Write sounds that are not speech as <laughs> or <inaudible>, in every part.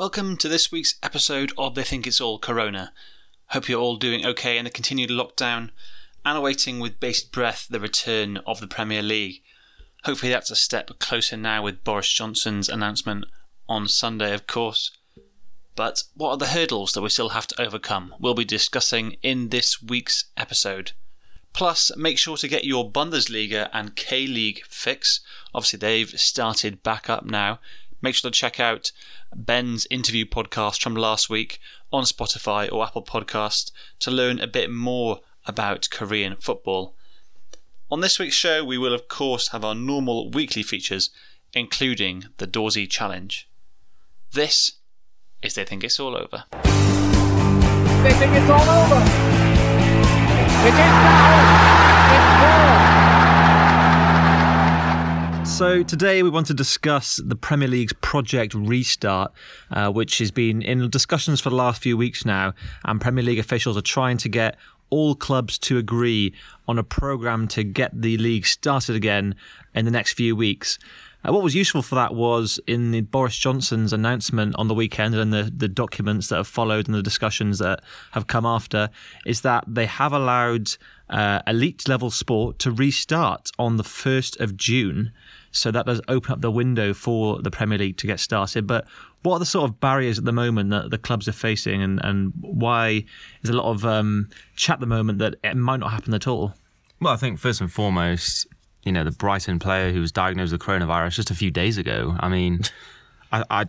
Welcome to this week's episode of They Think It's All Corona. Hope you're all doing okay in the continued lockdown and awaiting with bated breath the return of the Premier League. Hopefully, that's a step closer now with Boris Johnson's announcement on Sunday, of course. But what are the hurdles that we still have to overcome? We'll be discussing in this week's episode. Plus, make sure to get your Bundesliga and K League fix. Obviously, they've started back up now. Make sure to check out Ben's interview podcast from last week on Spotify or Apple Podcast to learn a bit more about Korean football. On this week's show, we will of course have our normal weekly features, including the Dawsey Challenge. This is They Think It's All Over. They think it's all over. It is now. So today we want to discuss the Premier League's Project Restart, uh, which has been in discussions for the last few weeks now, and Premier League officials are trying to get all clubs to agree on a program to get the league started again in the next few weeks. Uh, what was useful for that was in the Boris Johnson's announcement on the weekend and the, the documents that have followed and the discussions that have come after is that they have allowed uh, elite level sport to restart on the 1st of June. So that does open up the window for the Premier League to get started. But what are the sort of barriers at the moment that the clubs are facing, and, and why is a lot of um, chat at the moment that it might not happen at all? Well, I think first and foremost, you know, the Brighton player who was diagnosed with coronavirus just a few days ago. I mean, <laughs> I, I,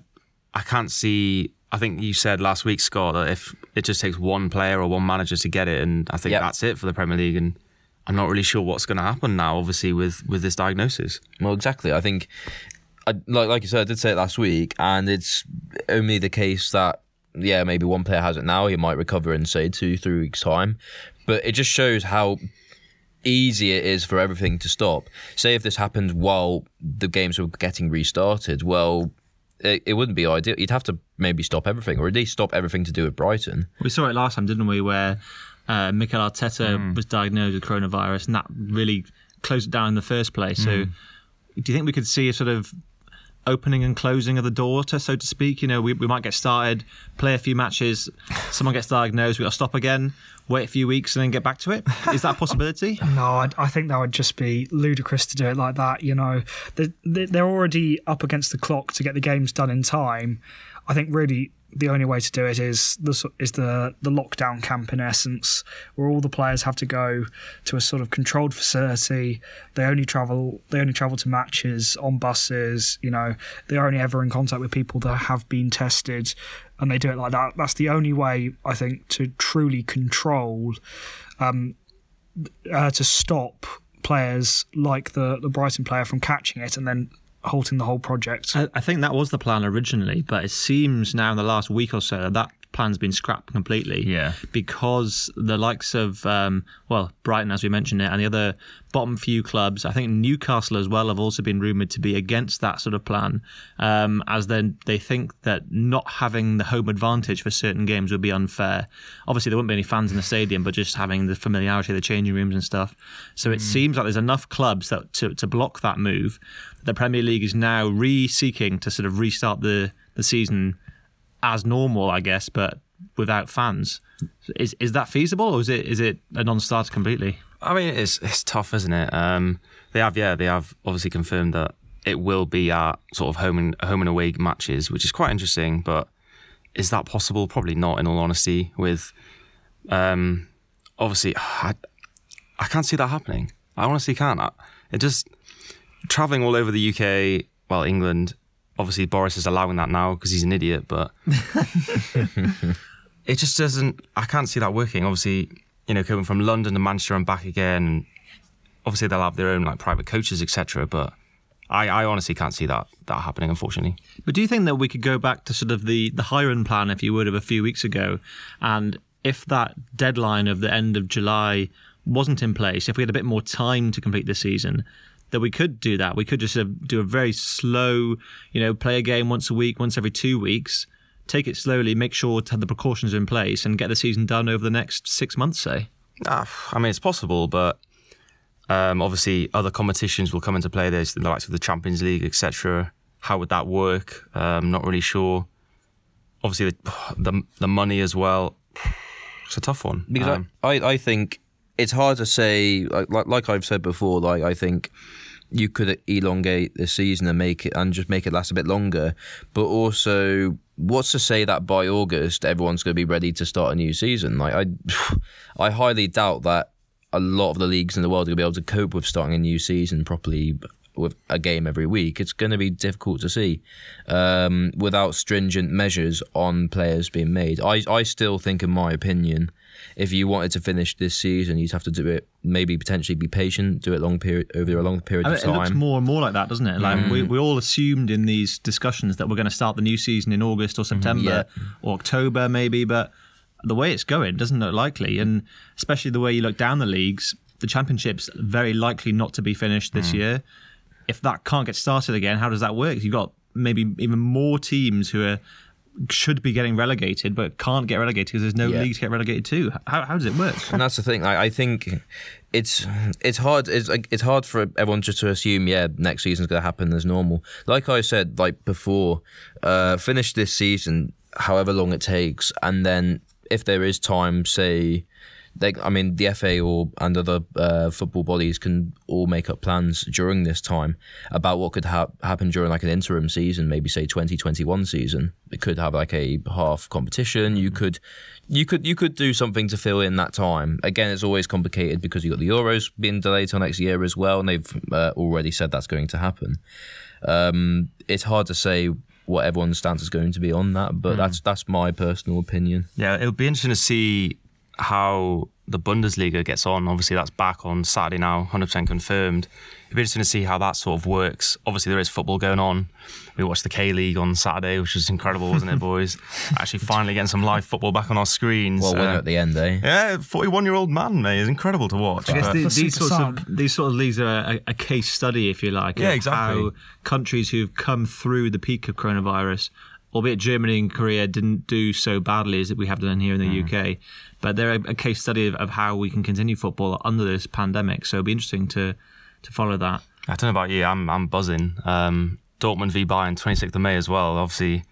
I can't see. I think you said last week, Scott, that if it just takes one player or one manager to get it, and I think Yep. that's it for the Premier League. And I'm not really sure what's going to happen now. Obviously, with with this diagnosis. Well, exactly. I think, I, like like you said, I did say it last week, and it's only the case that yeah, maybe one player has it now. He might recover in say two, three weeks time, but it just shows how easy it is for everything to stop. Say if this happened while the games were getting restarted, well. It, it wouldn't be ideal. You'd have to maybe stop everything, or at least stop everything to do with Brighton. We saw it last time, didn't we? Where uh, Mikel Arteta was diagnosed with coronavirus, and that really closed it down in the first place. So, do you think we could see a sort of opening and closing of the door, to, so to speak? You know, we, we might get started, play a few matches, <laughs> someone gets diagnosed, we got to stop again, wait a few weeks, and then get back to it. Is that a possibility? <laughs> No, I, I think that would just be ludicrous to do it like that. You know, they, they- they're already up against the clock to get the games done in time. I think really the only way to do it is the is the the lockdown camp in essence, where all the players have to go to a sort of controlled facility. They only travel they only travel to matches on buses. You know, they're only ever in contact with people that have been tested, and they do it like that. That's the only way I think to truly control uh, to stop players like the, the Brighton player from catching it and then halting the whole project. I, I think that was the plan originally, but it seems now in the last week or so that that plan's been scrapped completely. Yeah. Because the likes of, um, well, Brighton, as we mentioned it, and the other bottom few clubs, I think Newcastle as well, have also been rumoured to be against that sort of plan, um, as then they think that not having the home advantage for certain games would be unfair. Obviously, there wouldn't be any fans in the stadium, but just having the familiarity of the changing rooms and stuff. So it seems like there's enough clubs that to, to block that move. The Premier League is now re-seeking to sort of restart the, the season as normal, I guess, but without fans. Is is that feasible, or is it is it a non-starter completely? I mean, it's it's tough, isn't it? Um, they have, yeah, they have obviously confirmed that it will be at sort of home and home and away matches, which is quite interesting. But is that possible? Probably not. In all honesty, with um, obviously, I, I can't see that happening. I honestly can't. I, it just traveling all over the UK, well, England. Obviously, Boris is allowing that now because he's an idiot, but <laughs> it just doesn't. I can't see that working. Obviously, you know, coming from London to Manchester and back again, obviously they'll have their own like private coaches, etc. But I, I honestly can't see that that happening, unfortunately. But do you think that we could go back to sort of the the Hiron plan, if you would, of a few weeks ago, and if that deadline of the end of July wasn't in place, if we had a bit more time to complete the season, that we could do that. We could just sort of do a very slow, you know, play a game once a week, once every two weeks, take it slowly, make sure to have the precautions in place, and get the season done over the next six months, say. Ah, I mean, it's possible, but um, obviously other competitions will come into play. There's the likes of the Champions League, etc. How would that work? Um, not really sure. obviously the, <sighs> the the money as well. <sighs> It's a tough one. because Um, I, I I think it's hard to say like, like like I've said before like I think you could elongate the season and make it and just make it last a bit longer. But also what's to say that by August everyone's going to be ready to start a new season? Like I <sighs> I highly doubt that a lot of the leagues in the world are going to be able to cope with starting a new season properly with a game every week. It's going to be difficult to see um, without stringent measures on players being made. I, I still think, in my opinion, if you wanted to finish this season, you'd have to do it. Maybe potentially be patient, do it long period over a long period I mean, of time. it looks more and more like that, doesn't it? Like we, mm. we all assumed in these discussions that we're going to start the new season in August or mm, September or October, maybe. But the way it's going, doesn't look likely, and especially the way you look down the leagues, the championship's very likely not to be finished this mm. year. If that can't get started again, how does that work? You've got maybe even more teams who are should be getting relegated but can't get relegated because there's no Yeah. league to get relegated to. How, how does it work? and that's the thing. Like, I think it's it's hard. It's like it's hard for everyone just to assume. Yeah, next season's going to happen as normal. Like I said, like before, uh, finish this season, however long it takes, and then if there is time, say. They, I mean, the FA or and other uh, football bodies can all make up plans during this time about what could hap happen during like an interim season, maybe say 2021 season. It could have like a half competition. You could, you could, you could do something to fill in that time. Again, it's always complicated because you got the Euros being delayed till next year as well, and they've uh, already said that's going to happen. Um, it's hard to say what everyone's stance is going to be on that, but that's that's my personal opinion. Yeah, it'll be interesting to see how the Bundesliga gets on. Obviously, that's back on Saturday now, 100% confirmed. It'll be interesting to see how that sort of works. Obviously, there is football going on. We watched the K League on Saturday, which was incredible, wasn't it, <laughs> boys? Actually, finally getting some live football back on our screens. Well, winner Uh, at the end, eh? yeah, 41 year old man, mate. It's incredible to watch. I guess the, The these Super sorts of these sort of leagues are a, a case study, if you like, Yeah, of exactly. how countries who've come through the peak of coronavirus, albeit Germany and Korea didn't do so badly as we have done here in the UK, but they're a, a case study of, of how we can continue football under this pandemic. So it'll be interesting to to follow that. I don't know about you. I'm I'm buzzing. Um, Dortmund v Bayern, 26th of May as well. Obviously,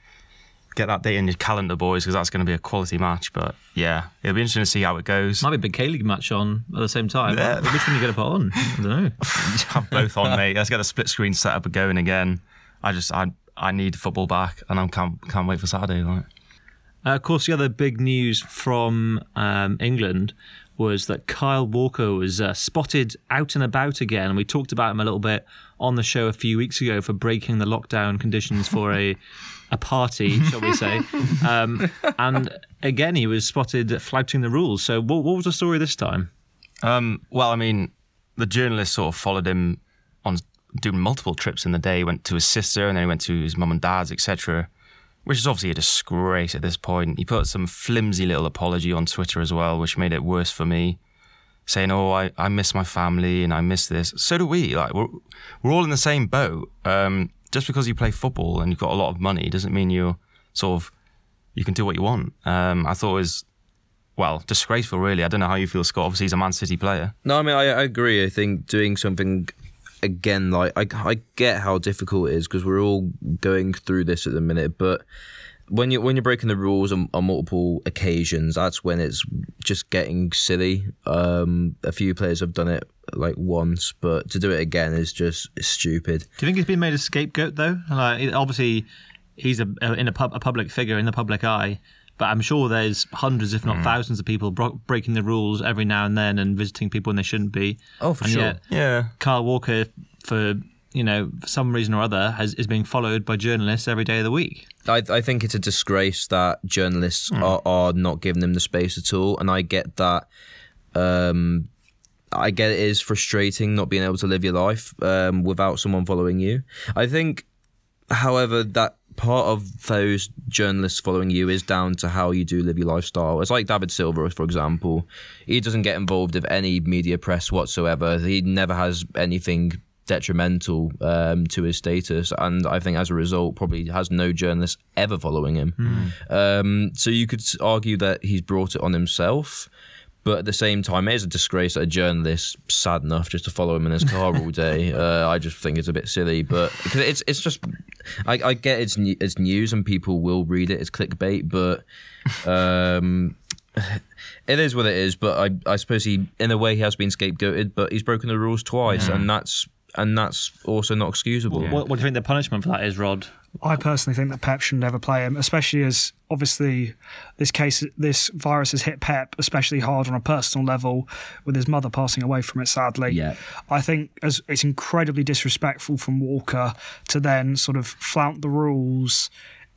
get that date in your calendar, boys, because that's going to be a quality match. But yeah, it'll be interesting to see how it goes. Might be a big K League match on at the same time. Yeah. Which one are you going to put on? I don't know. <laughs> have both on, mate. Let's get the split screen set up and going again. I just I I need football back, and I can't can't wait for Saturday. Like. Uh, of course, the other big news from um, England was that Kyle Walker was uh, spotted out and about again. And we talked about him a little bit on the show a few weeks ago for breaking the lockdown conditions for a a party, shall we say? <laughs> Um, and again, he was spotted flouting the rules. So, what, what was the story this time? Um, well, I mean, the journalists sort of followed him doing multiple trips in the day. He went to his sister, and then he went to his mum and dad's, etc. Which is obviously a disgrace at this point. He put some flimsy little apology on Twitter as well, which made it worse for me. Saying, "Oh, I, I miss my family and I miss this." So do we. Like we're we're all in the same boat. Um, just because you play football and you've got a lot of money doesn't mean you're sort of you can do what you want. Um, I thought it was well disgraceful. Really, I don't know how you feel, Scott. Obviously, he's a Man City player. No, I mean I, I agree. I think doing something again, like I, I get how difficult it is because we're all going through this at the minute. But when you when you're breaking the rules on, on multiple occasions, that's when it's just getting silly. Um, a few players have done it like once, but to do it again is just stupid. Do you think he's been made a scapegoat though? Like, obviously, he's a in a, pub, a public figure in the public eye, but I'm sure there's hundreds, if not thousands, of people bro- breaking the rules every now and then and visiting people when they shouldn't be. Oh, for and sure. Yet, Yeah, Carl Walker, for you know, for some reason or other, has is being followed by journalists every day of the week. I, I think it's a disgrace that journalists are, are not giving them the space at all, and I get that. Um, I get it is frustrating not being able to live your life um, without someone following you. I think, however, that part of those journalists following you is down to how you do live your lifestyle. It's like David Silva, for example. He doesn't get involved with any media press whatsoever. He never has anything detrimental um, to his status, and I think as a result, probably has no journalists ever following him. Um, so you could argue that he's brought it on himself. But at the same time, it is a disgrace that a journalist sad enough just to follow him in his car all day. <laughs> Uh, I just think it's a bit silly, but because it's it's just I, I get it's it's news and people will read it. It's clickbait, but um, <laughs> it is what it is. But I I suppose he in a way he has been scapegoated, but he's broken the rules twice, and that's and that's also not excusable. What, what do you think the punishment for that is, Rod? I personally think that Pep should never play him, especially as obviously this case, this virus has hit Pep especially hard on a personal level, with his mother passing away from it. Sadly, Yeah. I think as it's incredibly disrespectful from Walker to then sort of flout the rules,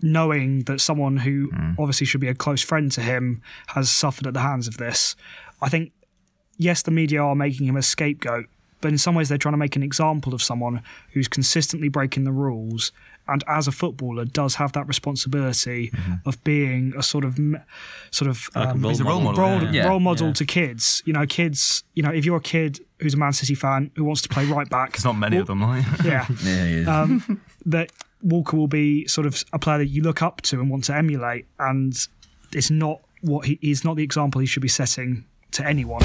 knowing that someone who mm. obviously should be a close friend to him has suffered at the hands of this. I think yes, the media are making him a scapegoat, but in some ways they're trying to make an example of someone who's consistently breaking the rules and as a footballer does have that responsibility of being a sort of sort of um, He's a role model, role, yeah. Yeah. role model to kids. You know, kids. You know, if you're a kid who's a Man City fan who wants to play right back, <laughs> There's not many of them, like. yeah, <laughs> Yeah, yeah. um, that Walker will be sort of a player that you look up to and want to emulate, and it's not what he is not the example he should be setting to anyone.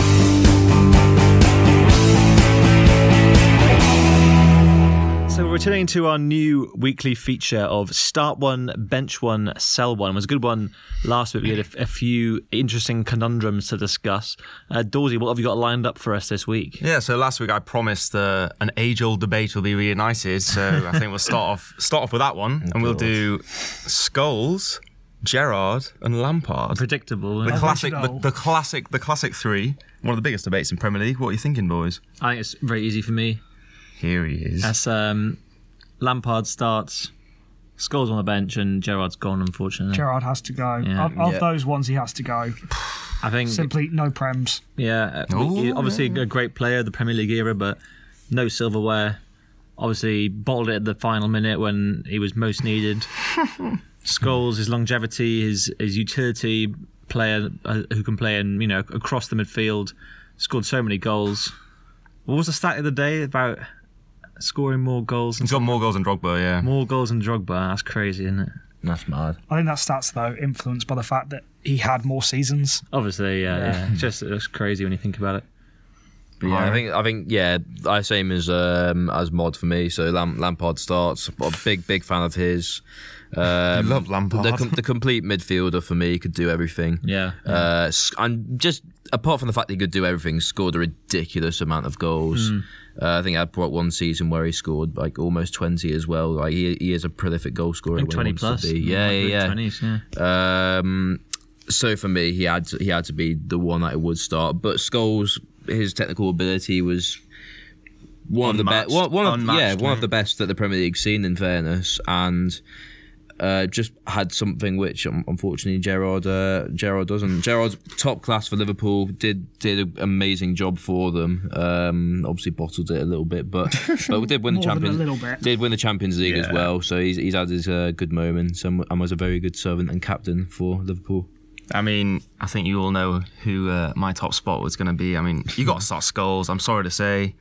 So we're returning to our new weekly feature of Start One, Bench One, Sell One. It was a good one last week. We had a, a few interesting conundrums to discuss. Uh, Dawsey, what have you got lined up for us this week? Yeah, so last week I promised uh, an age-old debate will be reunited. So I think we'll start off start off with that one, and we'll do Scholes. Gerrard, and Lampard. Predictable. The classic, the, the classic, the classic three. One of the biggest debates in Premier League. What are you thinking, boys? I think it's very easy for me. Here he is. As um, Lampard starts, Scholes on the bench, and Gerrard's gone, unfortunately. Gerrard has to go. Yeah. of of Yeah. those ones, he has to go. I think, Simply no prems. yeah, uh, Ooh, he- obviously a great player, the Premier League era, but no silverware. Obviously, bottled it at the final minute when he was most needed. <laughs> Scholes, his longevity, his his utility player uh, who can play in you know across the midfield, scored so many goals. What was the stat of the day about scoring more goals? He's got more goals than Drogba, yeah. More goals than Drogba. That's crazy, isn't it? That's mad. I think that stats though influenced by the fact that he had more seasons. Obviously, yeah, yeah. It's just it's crazy when you think about it. But yeah, I think I think yeah, I same as um, as mod for me. So Lam- Lampard starts. I'm a big big fan of his. Um, love Lampard. The, com- the complete midfielder for me could do everything. Yeah. Uh, and just apart from the fact that he could do everything, scored a ridiculous amount of goals. Hmm. Uh, I think I brought one season where he scored like almost twenty as well. Like he, he is a prolific goal scorer. I think twenty plus. To be. Yeah, Like yeah, yeah. Twenties, yeah. Um, so for me, he had to, he had to be the one that I would start. But Scholes, his technical ability was one of the best. One, one of yeah, one of the best that the Premier League's seen. In fairness, and. Uh, just had something which um, unfortunately Gerrard uh, Gerrard doesn't. Gerrard's top class for Liverpool. Did did an amazing job for them. Um, obviously bottled it a little bit, but <laughs> but we did win the More a Champions. little bit. Did win the Champions League as well. So he's he's had his uh, good moments and, and was a very good servant and captain for Liverpool. I mean, I think you all know who uh, my top spot was going to be. I mean, you got to start Scholes. I'm sorry to say,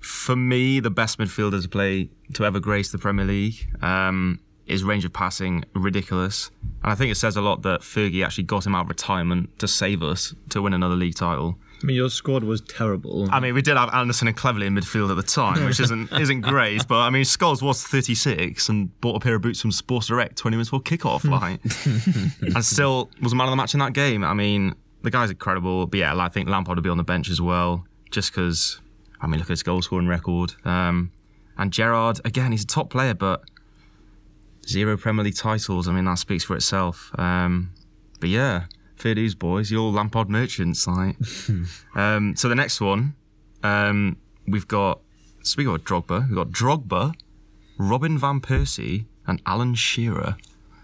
for me, the best midfielder to play to ever grace the Premier League. Um, his range of passing ridiculous, and I think it says a lot that Fergie actually got him out of retirement to save us to win another league title. I mean, your squad was terrible. I mean, we did have Anderson and Cleverley in midfield at the time, which isn't <laughs> isn't great. But I mean, Scholes was 36 and bought a pair of boots from Sports Direct 20 minutes before kickoff, <laughs> like, and still was a man of the match in that game. I mean, the guy's incredible. But yeah, I think Lampard would be on the bench as well, just because. I mean, look at his goal scoring record. Um, and Gerrard, again, he's a top player, but zero Premier League titles. I mean, that speaks for itself. Um, but yeah, fair dues, boys. You're all Lampard merchants, like. <laughs> Um, so the next one, um, we've got speaking of Drogba, we've got Drogba, Robin van Persie, and Alan Shearer.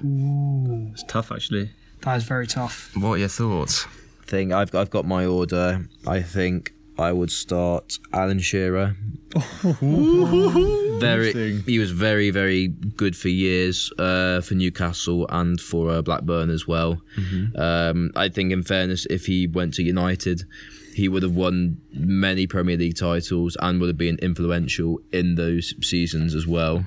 Ooh, it's tough, actually. That is very tough. What are your thoughts? Thing I've I've got my order. I think I would start Alan Shearer. <laughs> very, he was very very good for years uh, for Newcastle and for uh, Blackburn as well. Um, I think, in fairness, if he went to United, he would have won many Premier League titles and would have been influential in those seasons as well.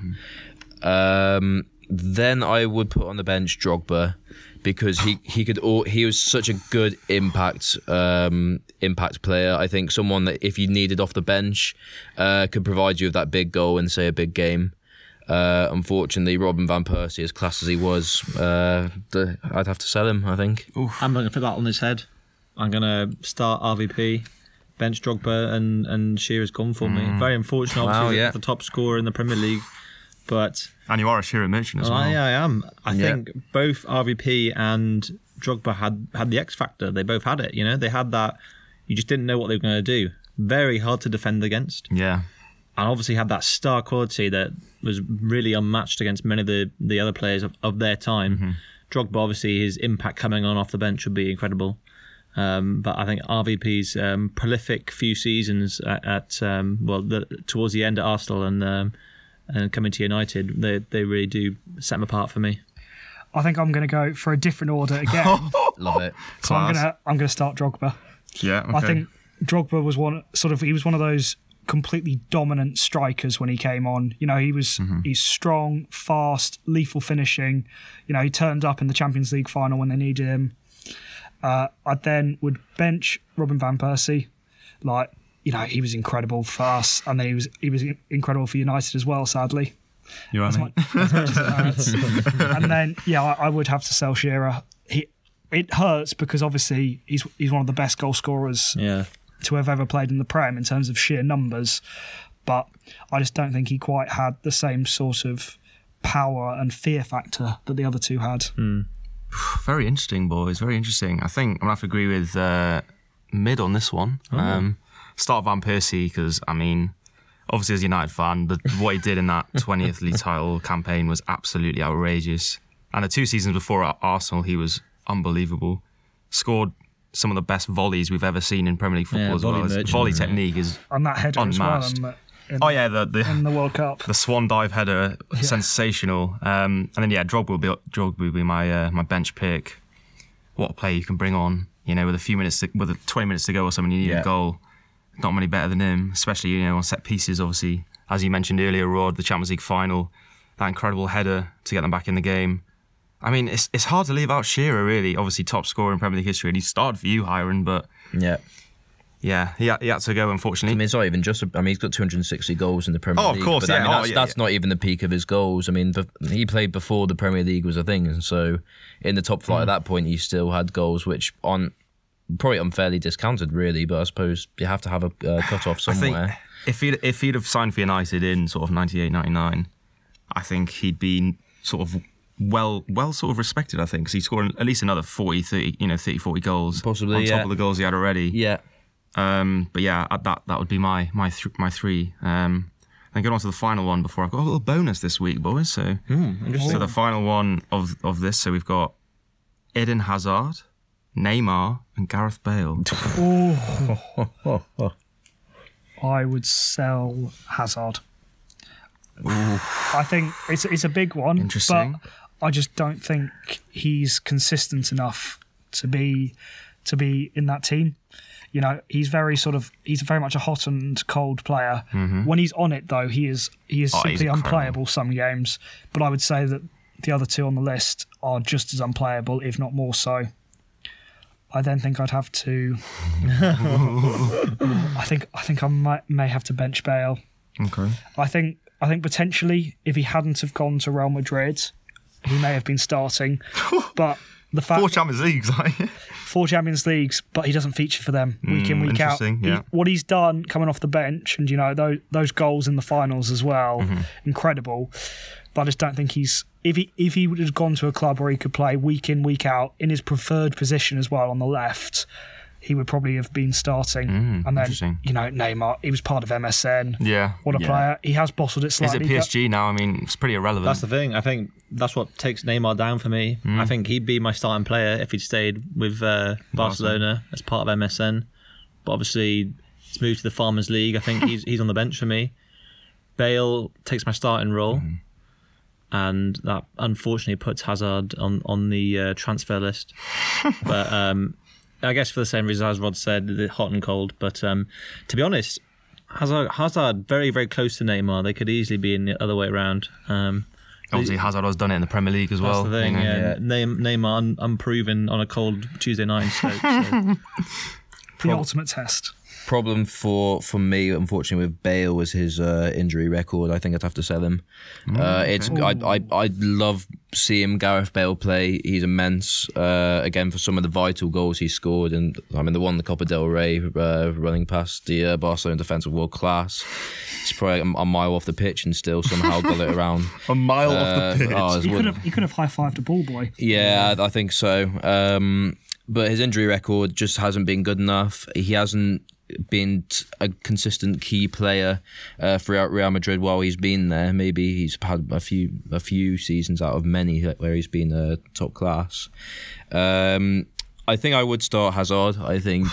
Um, then I would put on the bench Drogba, because he he could all, he was such a good impact um, impact player. I think someone that if you needed off the bench uh, could provide you with that big goal in say a big game. Uh, unfortunately, Robin van Persie, as class as he was, uh, the, I'd have to sell him. I think. I'm going to put that on his head. I'm going to start RVP, bench Drogba, and and Shearer's gone for me. Very unfortunate, obviously, Wow, yeah. the top scorer in the Premier League, but And you are a Shearer merchant as well. I, I am. I Yeah. think both RVP and Drogba had had the X factor. They both had it. You know, they had that. You just didn't know what they were going to do. Very hard to defend against, Yeah. and obviously had that star quality that was really unmatched against many of the the other players of, of their time. Drogba, obviously, his impact coming on off the bench would be incredible. Um, but I think RVP's um, prolific few seasons at, at um, well the, towards the end at Arsenal and um, and coming to United, they they really do set them apart for me. I think I'm going to go for a different order again. <laughs> Love it. so I'm going to I'm going to start Drogba. Yeah. Okay. I think Drogba was one sort of he was one of those completely dominant strikers when he came on. You know, he was he's strong, fast, lethal finishing. You know, he turned up in the Champions League final when they needed him. Uh, I then would bench Robin van Persie. Like, you know, he was incredible for us, and then he was he was incredible for United as well. Sadly, You're right, as much as it hurts. <laughs> and then yeah, I, I would have to sell Shearer. He it hurts because obviously he's he's one of the best goal scorers Yeah, to have ever played in the Prem in terms of sheer numbers, but I just don't think he quite had the same sort of power and fear factor that the other two had. Very interesting, boys. Very interesting. I think I'm gonna have to agree with uh, mid on this one. Um, start Van Persie because I mean, obviously as a United fan, the, what he did in that <laughs> 20th league title campaign was absolutely outrageous. And the two seasons before at Arsenal, he was unbelievable. Scored some of the best volleys we've ever seen in Premier League football Yeah, as well. volley His volley yeah. technique is on that header as well in, oh yeah the the, in the World Cup. <laughs> the swan dive header sensational. Um, and then yeah, Drogba will be Drogba will be my uh, my bench pick. What a player you can bring on, you know, with a few minutes to, with a 20 minutes to go or something, you need Yeah. a goal. Not many better than him, especially you know on set pieces. Obviously, as you mentioned earlier, Rod, the Champions League final, that incredible header to get them back in the game. I mean, it's it's hard to leave out Shearer really. Obviously, top scorer in Premier League history, and he started for you, Hiron, but Yeah. yeah, he had, he had to go unfortunately. I mean, it's not even just. I mean, he's got 260 goals in the Premier Oh, of League. course, but I yeah. mean, Oh, that's, yeah, that's yeah. not even the peak of his goals. I mean, he played before the Premier League was a thing, and so in the top flight hmm. at that point, he still had goals which on probably unfairly discounted, really. But I suppose you have to have a uh, <sighs> cut off I think somewhere. if he'd if he'd have signed for United in sort of 98, 99, I think he'd been sort of well well sort of respected. I think because he scored at least another 40, 30, you know, 30, 40 goals, Possibly, on top of the goals he had already. yeah, Um, but yeah, uh, that that would be my my th- my three. Um, then get on to the final one before I've got a little bonus this week, boys. So, so the final one of of this. So we've got Eden Hazard, Neymar, and Gareth Bale. <laughs> I would sell Hazard. I think it's it's a big one, Interesting. but I just don't think he's consistent enough to be to be in that team. You know, he's very sort of he's very much a hot and cold player. When he's on it, though, he is he is Mm-hmm. Oh, simply unplayable some games. But I would say that the other two on the list are just as unplayable, if not more so. I then think I'd have to. <laughs> I think I think I might, may have to bench Bale. Okay. I think I think potentially if he hadn't have gone to Real Madrid, he may have been starting. <laughs> but the fact Four Champions Leagues, <laughs> four Champions Leagues, but he doesn't feature for them week in Mm, week out. interesting, He- what he's done coming off the bench, and you know those those goals in the finals as well, Mm-hmm. incredible. But I just don't think he's if he if he would have gone to a club where he could play week in week out in his preferred position as well on the left. He would probably have been starting, and then Mm, you know Neymar. He was part of MSN. yeah. What a Yeah. player! He has bottled it Is it slightly. but- PSG now? I mean, it's pretty irrelevant. That's the thing. I think that's what takes Neymar down for me. I think he'd be my starting player if he'd stayed with uh, Barcelona as part of MSN. But obviously, he's moved to the Farmers League. I think he's he's on the bench for me. Bale takes my starting role, and that unfortunately puts Hazard on on the uh, transfer list. <laughs> but um, I guess for the same reason as Rod said, the hot and cold. But um, to be honest, Hazard, Hazard very very close to Neymar. They could easily be in the other way around. Um, Obviously, Hazard has done it in the Premier League as That's well. the thing. you know. Yeah, Neym- Neymar un- unproven on a cold Tuesday night in Stoke. So. <laughs> The ultimate test. Problem for for me, unfortunately, with Bale was his uh, injury record. I think I'd have to sell him. uh, it's I, I I love seeing Gareth Bale play. He's immense. Uh, again, for some of the vital goals he scored, and I mean the one the Copa del Rey uh, running past the uh, Barcelona defence of world class. It's probably a, a mile off the pitch and still somehow got it around. <laughs> A mile Uh, off the pitch. oh, it's He could have he could have high fived a ball boy. yeah, I I think so. Um, but his injury record just hasn't been good enough. He hasn't been t- a consistent key player uh, throughout Real Madrid while he's been there. Maybe he's had a few a few seasons out of many where he's been uh, top class. Um, I think I would start Hazard. I think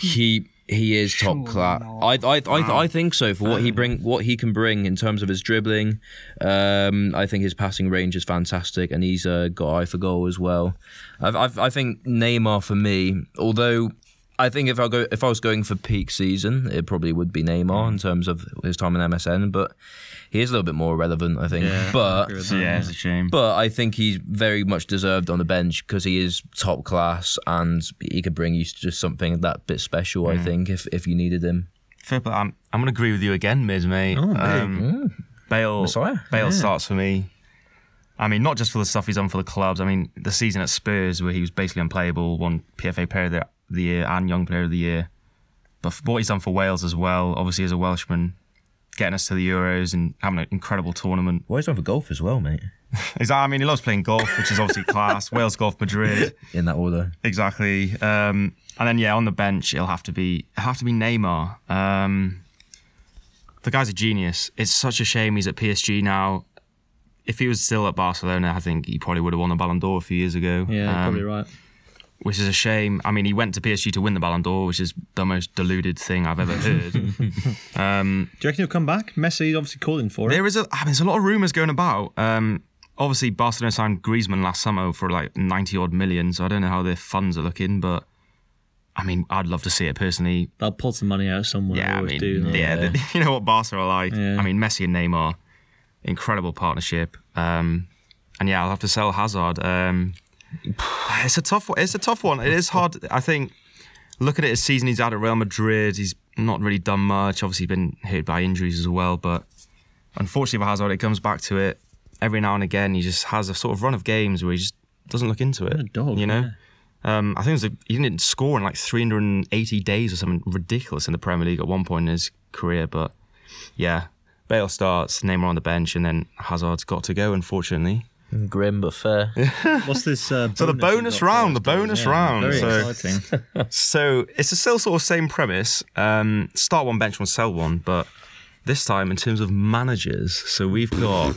he he is top Surely class. not. I I, I I think so for what he bring what he can bring in terms of his dribbling. Um, I think his passing range is fantastic, and he's uh, got eye for goal as well. I've, I've, I think Neymar for me, although. I think if I go if I was going for peak season, it probably would be Neymar in terms of his time in MSN, but he is a little bit more relevant, I think. Yeah, but yeah, it's a shame. but I think he's very much deserved on the bench because he is top class and he could bring you just something that bit special. I think if if you needed him. Fair play. I'm, I'm going to agree with you again, Miz, mate. um, mm. Bale, Messiah. Bale starts for me. I mean, not just for the stuff he's done for the clubs. I mean, the season at Spurs where he was basically unplayable, won PFA Player of the, the Year and Young Player of the Year. But for what he's done for Wales as well, obviously as a Welshman, getting us to the Euros and having an incredible tournament. Well, he's on for golf as well, mate. <laughs> He's, I mean, he loves playing golf, which is obviously class. <laughs> Wales Golf Madrid. In that order. Exactly. Um, and then yeah, on the bench it'll have to be it'll have to be Neymar. Um, the guy's a genius. It's such a shame he's at PSG now. If he was still at Barcelona, I think he probably would have won the Ballon d'Or a few years ago. Yeah, Um, probably right. Which is a shame. I mean, he went to PSG to win the Ballon d'Or, which is the most deluded thing I've ever heard. <laughs> um, Do you reckon he'll come back? Messi obviously calling for it. there is a I mean, there's a lot of rumours going about. Um, obviously, Barcelona signed Griezmann last summer for like 90 odd million, so I don't know how their funds are looking, but I mean, I'd love to see it personally. They'll pull some money out somewhere. Yeah, I always mean, do. yeah, the- <laughs> you know what Barca are like. Yeah. I mean, Messi and Neymar, incredible partnership. Um, and yeah, I'll have to sell Hazard. Um, <sighs> it's a tough one. It's a tough one. It is hard. I think looking at his season he's had at Real Madrid, he's not really done much. Obviously, been hit by injuries as well. But unfortunately for Hazard, it comes back to it every now and again. He just has a sort of run of games where he just doesn't look into it. dog, you know. Um, I think it was a, he didn't score in like 380 days or something ridiculous in the Premier League at one point in his career. But yeah, Bale starts, Neymar on the bench, and then Hazard's got to go. Unfortunately, Grim but fair. <laughs> What's this? Uh, So the bonus you've bonus got round, the bonus Yeah, round, Very so- exciting. <laughs> so it's a still sort of same premise. Um, start one, bench one, sell one, but this time in terms of managers. So we've got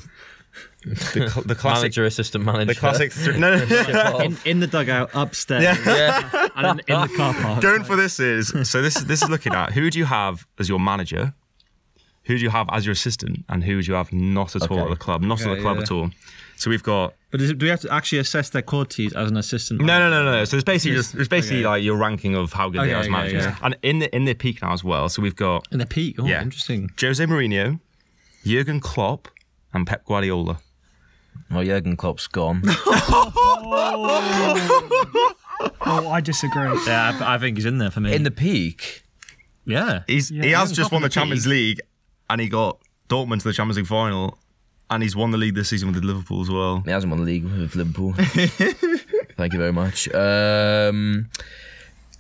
the, cl- the classic, Manager, assistant manager. the classic. <laughs> Th- no, no, no. in, in the dugout, upstairs, Yeah. and in, in the car park. Going for this is so. This is this is looking at who do you have as your manager, who do you have as your assistant, and who do you have not at all at the club, not at the club yeah. at all. So we've got But is it, do we have to actually assess their qualities as an assistant? No, no, no, no. So it's basically just it's basically Okay. like your ranking of how good they are as okay, managers, yeah. and in the in their peak now as well. So we've got In the peak. Oh, Yeah. interesting. Jose Mourinho, Jurgen Klopp, and Pep Guardiola. Well, Jurgen Klopp's gone. <laughs> Oh, oh, I disagree. Yeah, I, I think he's in there for me. In the peak. yeah. He's he Yeah, has just won the the Champions League, and he got Dortmund to the Champions League final, and he's won the league this season with Liverpool as well. He hasn't won the league with Liverpool. <laughs> Thank you very much. Um,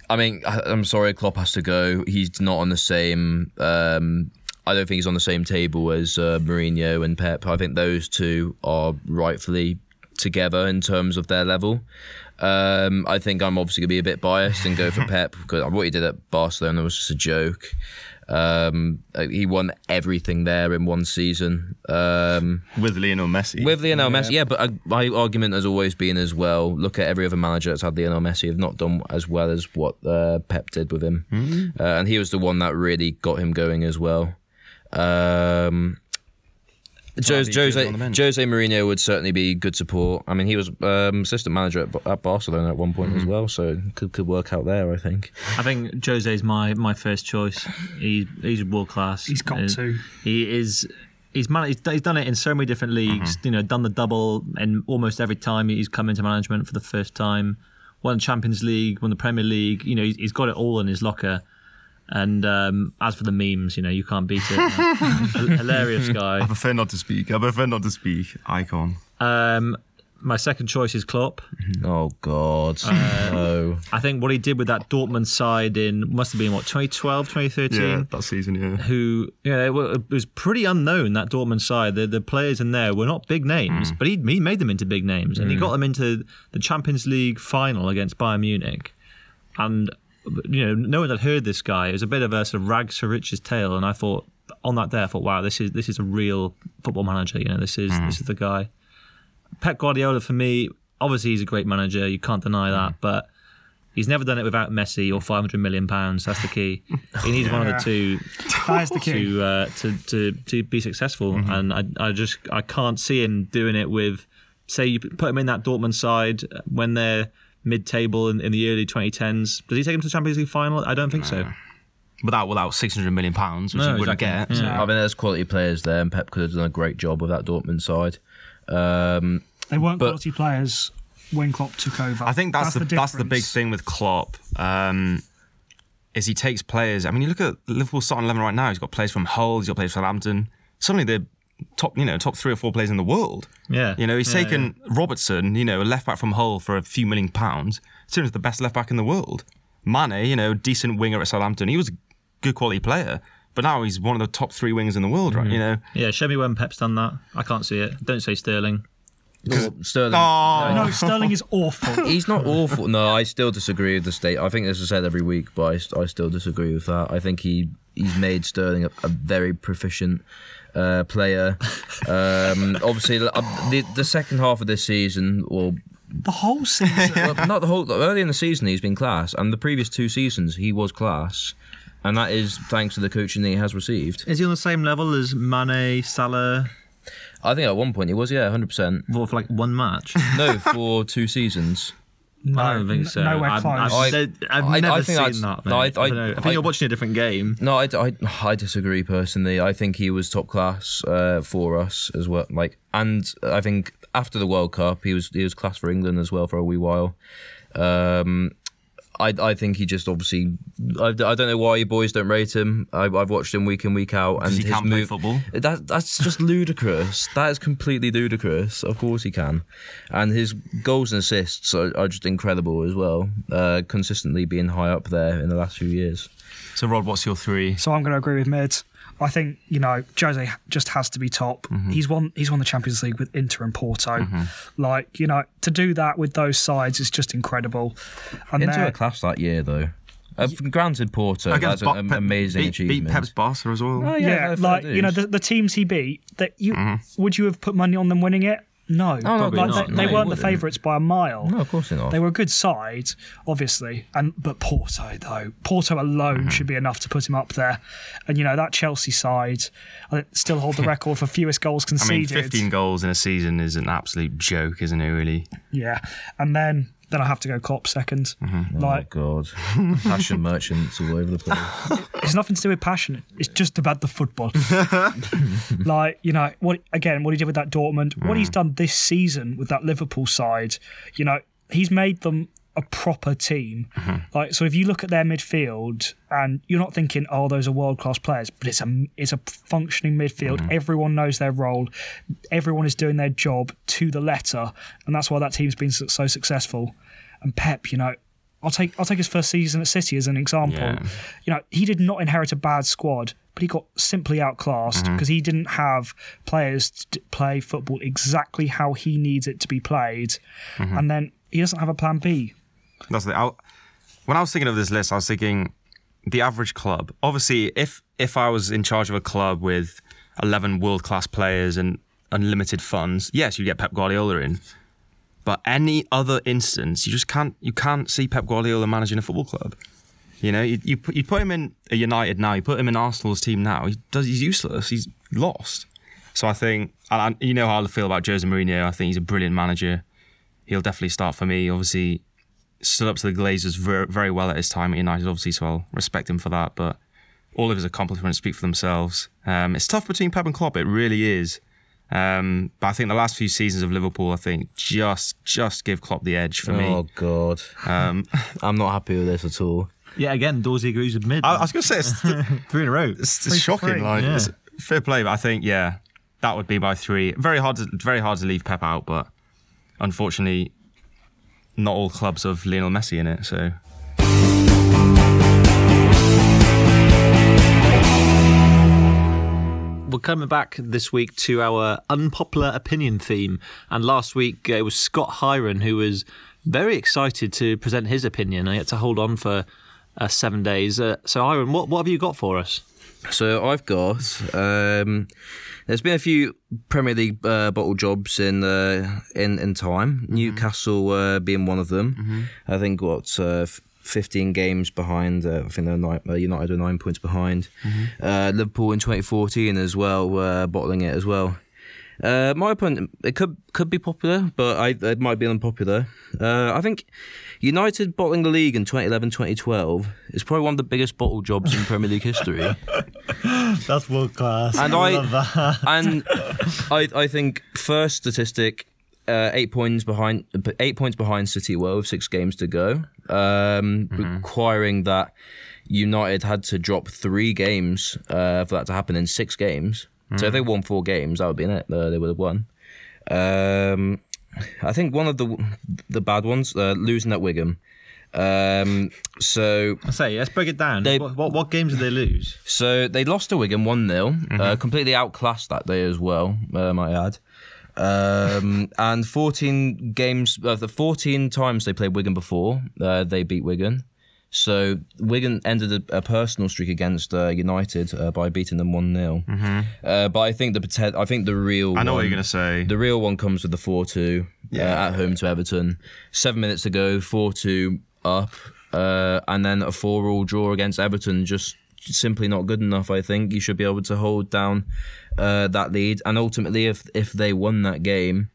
I mean, I'm sorry, Klopp has to go. He's not on the same. Um, I don't think he's on the same table as uh, Mourinho and Pep. I think those two are rightfully together in terms of their level. Um, I think I'm obviously going to be a bit biased and go for <laughs> Pep because what he did at Barcelona was just a joke. Um, uh, he won everything there in one season. Um, With Lionel Messi. with Lionel Messi, yeah, but uh, my argument has always been as well. Look at every other manager that's had Lionel Messi have not done as well as what uh, Pep did with him, uh, and he was the one that really got him going as well. Um, Jose, Jose Jose, on the bench. Jose Mourinho would certainly be good support. I mean, he was um, assistant manager at, at Barcelona at one point as well, so could could work out there. I think. I think Jose's my my first choice. He he's world class. He's got Uh, to. He is he's man, he's, he's done it in so many different leagues. You know, done the double, and almost every time he's come into management for the first time, won Champions League, won the Premier League. You know, he's, he's got it all in his locker. And um, as for the memes, you know, you can't beat it. <laughs> Hilarious guy. I prefer not to speak. I prefer not to speak. Icon. Um, my second choice is Klopp. Oh God, Uh, no. I think what he did with that Dortmund side in must have been what 2012, 2013. Yeah, that season. Yeah. who you know, it it was pretty unknown that Dortmund side. The the players in there were not big names, but he he made them into big names, and he got them into the Champions League final against Bayern Munich. And you know, no one had heard this guy. It was a bit of a sort of rags to riches tale, and I thought on that day, I thought, wow, this is this is a real football manager. You know, this is this mm. is the guy. Pep Guardiola for me, obviously he's a great manager. You can't deny that, mm. but. He's never done it without Messi or 500 million pounds. That's the key. He needs one of the two <laughs> That is the key. to uh, to to to be successful, mm-hmm. and I I just I can't see him doing it with say you put him in that Dortmund side uh, when they're mid-table in, in the early 2010s. Does he take him to the Champions League final? I don't think so. Without without six hundred million pounds, which No, you wouldn't exactly. get. Yeah. I mean, there's quality players there, and Pep could have done a great job with that Dortmund side. Um, They weren't But- quality players when Klopp took over. I think that's, the, that's the big thing with Klopp. Um, is he takes players. I mean, you look at Liverpool's starting eleven right now. He's got players from Hull. He's got players from Southampton. Suddenly they're top, you know, top three or four players in the world. Yeah. You know, he's Yeah, taken Robertson, you know, a left back from Hull for a few million pounds. Turned into the best left back in the world. Mane, you know, decent winger at Southampton. He was a good quality player, but now he's one of the top three wingers in the world, right? You mm-hmm. know, Yeah, show me when Pep's done that. I can't see it. Don't say Sterling. Sterling. Oh. No, Sterling is awful. <laughs> He's not awful. No, I still disagree with the state. I think this is said every week, but I, I still disagree with that. I think he he's made Sterling a, a very proficient uh, player. Um, <laughs> obviously, uh, the the second half of this season, or the whole season. well, not the whole early in the season, he's been class, and the previous two seasons he was class, and that is thanks to the coaching that he has received. Is he on the same level as Mane, Salah, I think at one point he was, yeah, hundred percent. for for like one match? No, for two seasons. No, I don't think so. nowhere I've, close. I've, I- ne- I've I- I never think seen that's- that. no, mate. I- I, don't know. I think I- you're watching a different game. No, I, I, <sighs> I disagree personally. I think he was top class uh, for us as well. Like, and I think after the World Cup, he was he was class for England as well for a wee while. Um, I I think he just obviously I, I don't know why you boys don't rate him. I, I've watched him week in week out, and Because he his can't play move- football? That that's just <laughs> ludicrous. That is completely ludicrous. Of course he can, and his goals and assists are, are just incredible as well. Uh, consistently being high up there in the last few years. so Rod, what's your three? So I'm going to agree with Mid. I think you know Jose just has to be top. He's won. He's won the Champions League with Inter and Porto. Like you know to do that with those sides is just incredible. And Into they're- a class that year though. Uh, granted, Porto Against that's an Bo- Pep- amazing beat, achievement. Beat Pep's Barca as well. Oh, yeah, no, like you know the, the teams he beat. That you Mm-hmm. would you have put money on them winning it? No, no, Like, they, they No, weren't the favourites by a mile. no, of course not. They were a good side, obviously, and but Porto though, Porto alone Mm-hmm. should be enough to put him up there. And you know that Chelsea side, I still hold the record for fewest goals conceded. I mean, conceded. 15 goals in a season is an absolute joke, isn't it? Really. Yeah, and then then I have to go Klopp 2nd Mm-hmm. oh Like god, <laughs> passion merchants all over the place. it's nothing to do with passion. It's just about the football. <laughs> like you know what again? What he did with that Dortmund, what he's mm. done this season with that Liverpool side. You know he's made them a proper team. Mm-hmm. Like so, if you look at their midfield and you're not thinking, oh, those are world class players, but it's a it's a functioning midfield. Mm-hmm. Everyone knows their role. Everyone is doing their job to the letter, and that's why that team's been so so successful. And Pep, you know. I'll take I'll take his first season at City as an example. Yeah. You know, he did not inherit a bad squad, but he got simply outclassed mm-hmm. because he didn't have players to play football exactly how he needs it to be played, mm-hmm. and then he doesn't have a plan B. That's the. I, when I was thinking of this list, I was thinking the average club. Obviously, if if I was in charge of a club with eleven world class players and unlimited funds, yes, you get Pep Guardiola in. But any other instance, you just can't you can't see Pep Guardiola managing a football club. You know, you you put, you put him in United now, you put him in Arsenal's team now. He does he's useless. He's lost. So I think, and I, you know how I feel about Jose Mourinho. I think he's a brilliant manager. He'll definitely start for me. Obviously, stood up to the Glazers very, very well at his time at United, obviously, so I'll respect him for that. But all of his accomplishments speak for themselves. Um, it's tough between Pep and Klopp. It really is. Um, but I think the last few seasons of Liverpool, I think just just give Klopp the edge for me. Oh God, Um, <laughs> I'm not happy with this at all. Yeah, again, Dorsey agrees with mid. I, I was going to say it's, <laughs> three in a row. it's, it's shocking. three, Like yeah. it's fair play, but I think yeah, that would be my three. Very hard to very hard to leave Pep out, but unfortunately, not all clubs have Lionel Messi in it. So We're coming back this week to our unpopular opinion theme. And last week uh, it was Scott Hiron who was very excited to present his opinion. I had to hold on for uh, seven days. Uh, so, Hiron, what, what have you got for us? So I've got. Um, there's been a few Premier League uh, bottle jobs in uh, in in time. Newcastle uh, being one of them. I think what uh, 15 games behind. Uh, I think they're nine, uh, United are nine points behind. Uh, Liverpool in 2014 as well, uh, bottling it as well. Uh, my opinion, it could could be popular, but I, it might be unpopular. Uh, I think United bottling the league in 2011-2012 is probably one of the biggest bottle jobs in Premier League history. <laughs> That's world class. And I, and I, I think first statistic, uh, eight points behind, eight points behind City were with six games to go, um, requiring that United had to drop three games uh, for that to happen in six games. So if they won four games, that would be in it. Uh, they would have won. Um, I think one of the the bad ones, uh, losing at Wigan. Um, so I say, let's break it down. They- what, what, what games did they lose? so they lost to Wigan 1 0, uh, completely outclassed that day as well, uh, might add. Um, and 14 games, uh, the 14 times they played Wigan before, uh, they beat Wigan. So Wigan ended a, a personal streak against uh, United uh, by beating them 1 0. Uh, but I think the poten- I think the real I know what one- you're going to say. the real one comes with the 4 2 uh, at home to Everton. Seven minutes to go, 4 2 up, uh, and then a 4 all draw against Everton. Just simply not good enough, I think. You should be able to hold down uh, that lead. And ultimately, if, if they won that game,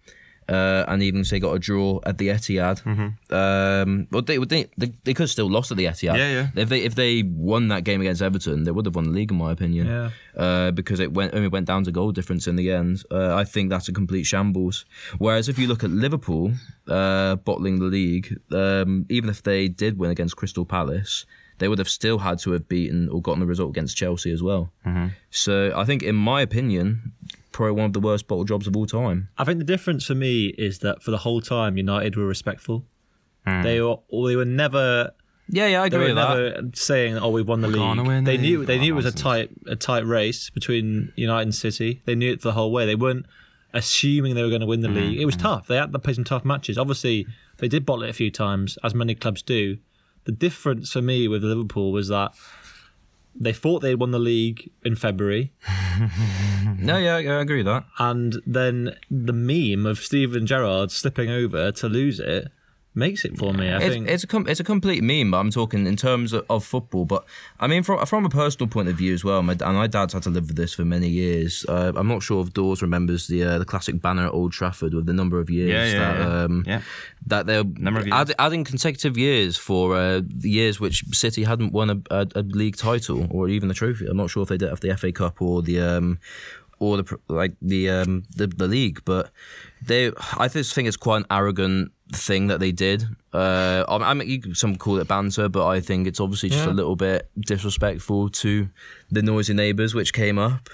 uh, and even say got a draw at the Etihad. Um, well, they, they they they could still lost at the Etihad. Yeah, yeah. If they if they won that game against Everton, they would have won the league, in my opinion. Yeah. Uh, because it went only went down to goal difference in the end. Uh, I think that's a complete shambles. Whereas if you look at Liverpool uh, bottling the league, um, even if they did win against Crystal Palace. They would have still had to have beaten or gotten the result against Chelsea as well. Mm-hmm. So I think, in my opinion, probably one of the worst bottle jobs of all time. I think the difference for me is that for the whole time, United were respectful. Mm. They were, they were never Yeah, yeah, I agree were with that. saying, "Oh, we've won the gonna league." they knew they knew it was a tight a tight race between United and City. They knew it the whole way. They weren't assuming they were going to win the mm, league. It was mm. tough. They had to play some tough matches. Obviously, they did bottle it a few times, as many clubs do. The difference for me with Liverpool was that they thought they'd won the league in February, <laughs> No, yeah, yeah, I agree with that. and then the meme of Steven Gerrard slipping over to lose it makes it for me. I It's, think it's a com- it's a complete meme, but I'm talking in terms of, of football. But I mean, from from a personal point of view as well. My, and my dad's had to live with this for many years. Uh, I'm not sure if Dawes remembers the uh, the classic banner at Old Trafford with the number of years Yeah, yeah, that yeah. um, Yeah. that they're Number of years. add, adding consecutive years for uh, the years which City hadn't won a, a, a league title or even the trophy. I'm not sure if they did have the FA Cup or the um, or the like the um, the, the league, but they I just think it's quite an arrogant thing that they did. Uh, I I mean, you some call it banter, but I think it's obviously just a little bit disrespectful to the noisy neighbours which came up.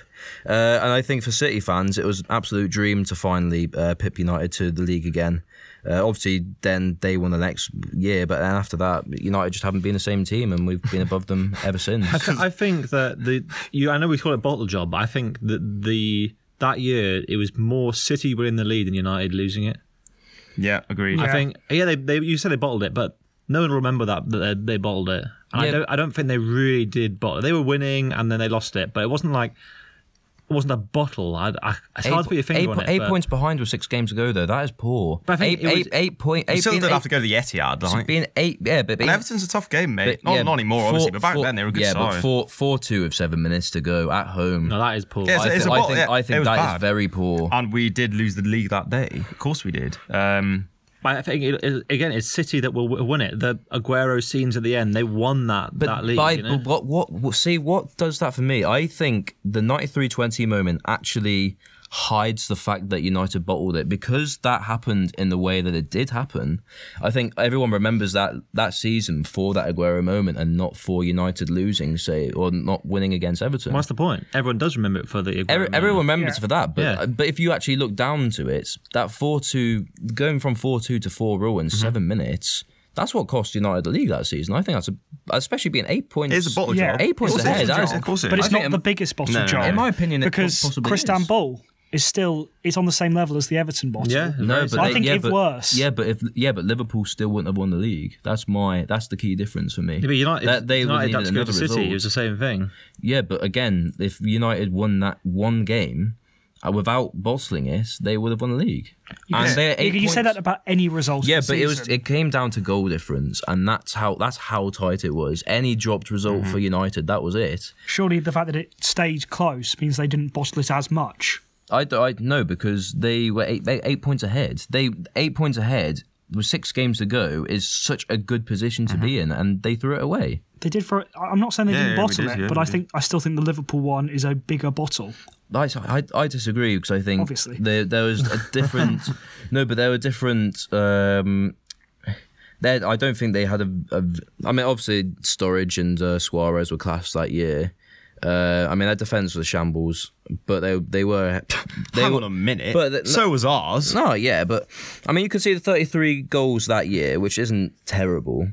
Uh, and I think for City fans, it was an absolute dream to finally uh, pip United to the league again. Uh, obviously, then they won the next year, but then after that, United just haven't been the same team, and we've been above them <laughs> ever since. I, th- I think that the you. I know we call it bottle job, but I think that the that year it was more City winning the lead than United losing it. Yeah, agreed. I think yeah, they, they you said they bottled it, but no one will remember that that they, they bottled it. And I Yeah. don't I don't think they really did bottle. it. They were winning and then they lost it, but it wasn't like it wasn't a bottle. I, I, it's hard to put your finger eight, on it. eight but- points behind with six games to go, though. That is poor. But I think eight, it was- eight, eight point eight. You still being did eight, have to go to the Etihad. Like. being eight, yeah, but And being, Everton's a tough game, mate. but, not, yeah, not anymore, four- obviously, but back four- then they were a good Yeah, side. but four four two with seven minutes to go at home. No, that is poor. Yeah, I, it's thi- a I bottle, think yeah, I think was that is bad. very poor. and we did lose the league that day. Of course we did. Um, But I think it, it- again, it's City that will win it. The Aguero scenes at the end, they won that But that league. by, you know? but what, what what see what does that for me? I think the 93-20 moment actually hides the fact that United bottled it because that happened in the way that it did happen. I think everyone remembers that that season for that Aguero moment and not for United losing, say, or not winning against Everton. What's the point? Everyone does remember it for the Aguero Every, moment. everyone remembers Yeah. for that, but Yeah. Uh, but if you actually look down to it, that four two going from four two to four 0 in mm-hmm. seven minutes, that's what cost United the league that season. I think that's a, especially being eight points. It is a bottle Yeah. job. Eight points Of course ahead, it is. that is- Of course it But it's not the biggest bottle No, no, job. no. In my opinion, it because possibly Chris is. Ball is still it's on the same level as the Everton bottle. Yeah, No, very but I they- think yeah, if but, worse. Yeah, but if yeah, but Liverpool still wouldn't have won the league. That's my that's the key difference for me. Yeah, but United, that they would United need had to go another to City. result. It was the same thing. Yeah, but again, if United won that one game uh, without bottling it, they would have won the league. And they're You, eight you say that about any result. Yeah, of the but it was it came down to goal difference, and that's how that's how tight it was. Any dropped result Mm-hmm. for United, that was it. surely the fact that it stayed close means they didn't bottle it as much. I, d- I know because they were eight, they eight points ahead. They eight points ahead with six games to go is such a good position to Mm-hmm. be in, and they threw it away. They did for. I'm not saying they Yeah, didn't yeah, bottle did, it, yeah, but I did. think I still think the Liverpool one is a bigger bottle. I, I, I disagree because I think Obviously. there there was a <laughs> different no, but there were different. Um, there, I don't think they had a, a. I mean, obviously, Sturridge and uh, Suarez were class that year. Uh, I mean, their defense was shambles, but they they were. They <laughs> Hang were, on a minute. But the- so was ours. No, yeah, but I mean, you can see the 33 goals that year, which isn't terrible.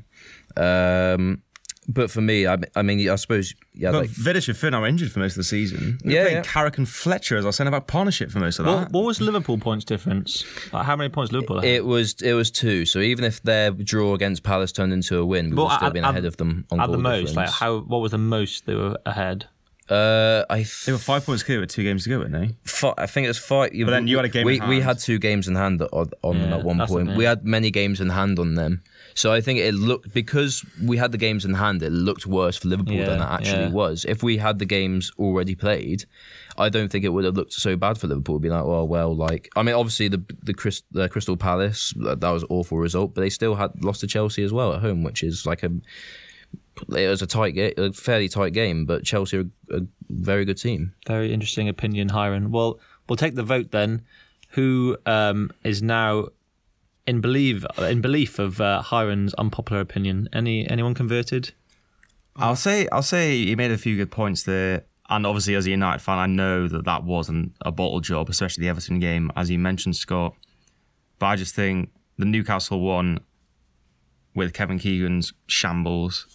Um, but for me, I, I mean, I suppose, yeah, But like, Vidic and Finn are injured for most of the season. They Yeah, played yeah. Carrick and Fletcher as our centre back partnership for most of that. What, what was Liverpool points difference? Like how many points Liverpool had? it was it was two. So even if their draw against Palace turned into a win, we Well, would still at- been at- ahead of them on at goal the most, like how? What was the most they were ahead? Uh, I They were five points clear with two games to go, weren't they? fi- I think it was five. But then you had a game We in we had two games in hand on, on them at one point. We had many games in hand on them. So I think it looked because we had the games in hand, it looked worse for Liverpool than it actually yeah. was. If we had the games already played, I don't think it would have looked so bad for Liverpool. It'd be like, well, well, like I mean, obviously the the, Chris, the Crystal Palace that that was an awful result, but they still had lost to Chelsea as well at home, which is like a it was a tight game, a fairly tight game, but Chelsea are a very good team. Very interesting opinion, Hiron. Well, we'll take the vote then. Who um, is now in believe in belief of uh, Hiron's unpopular opinion? Any anyone converted? I'll say I'll say he made a few good points there. And obviously, as a United fan, I know that that wasn't a bottle job, especially the Everton game, as you mentioned, Scott. But I just think the Newcastle one with Kevin Keegan's shambles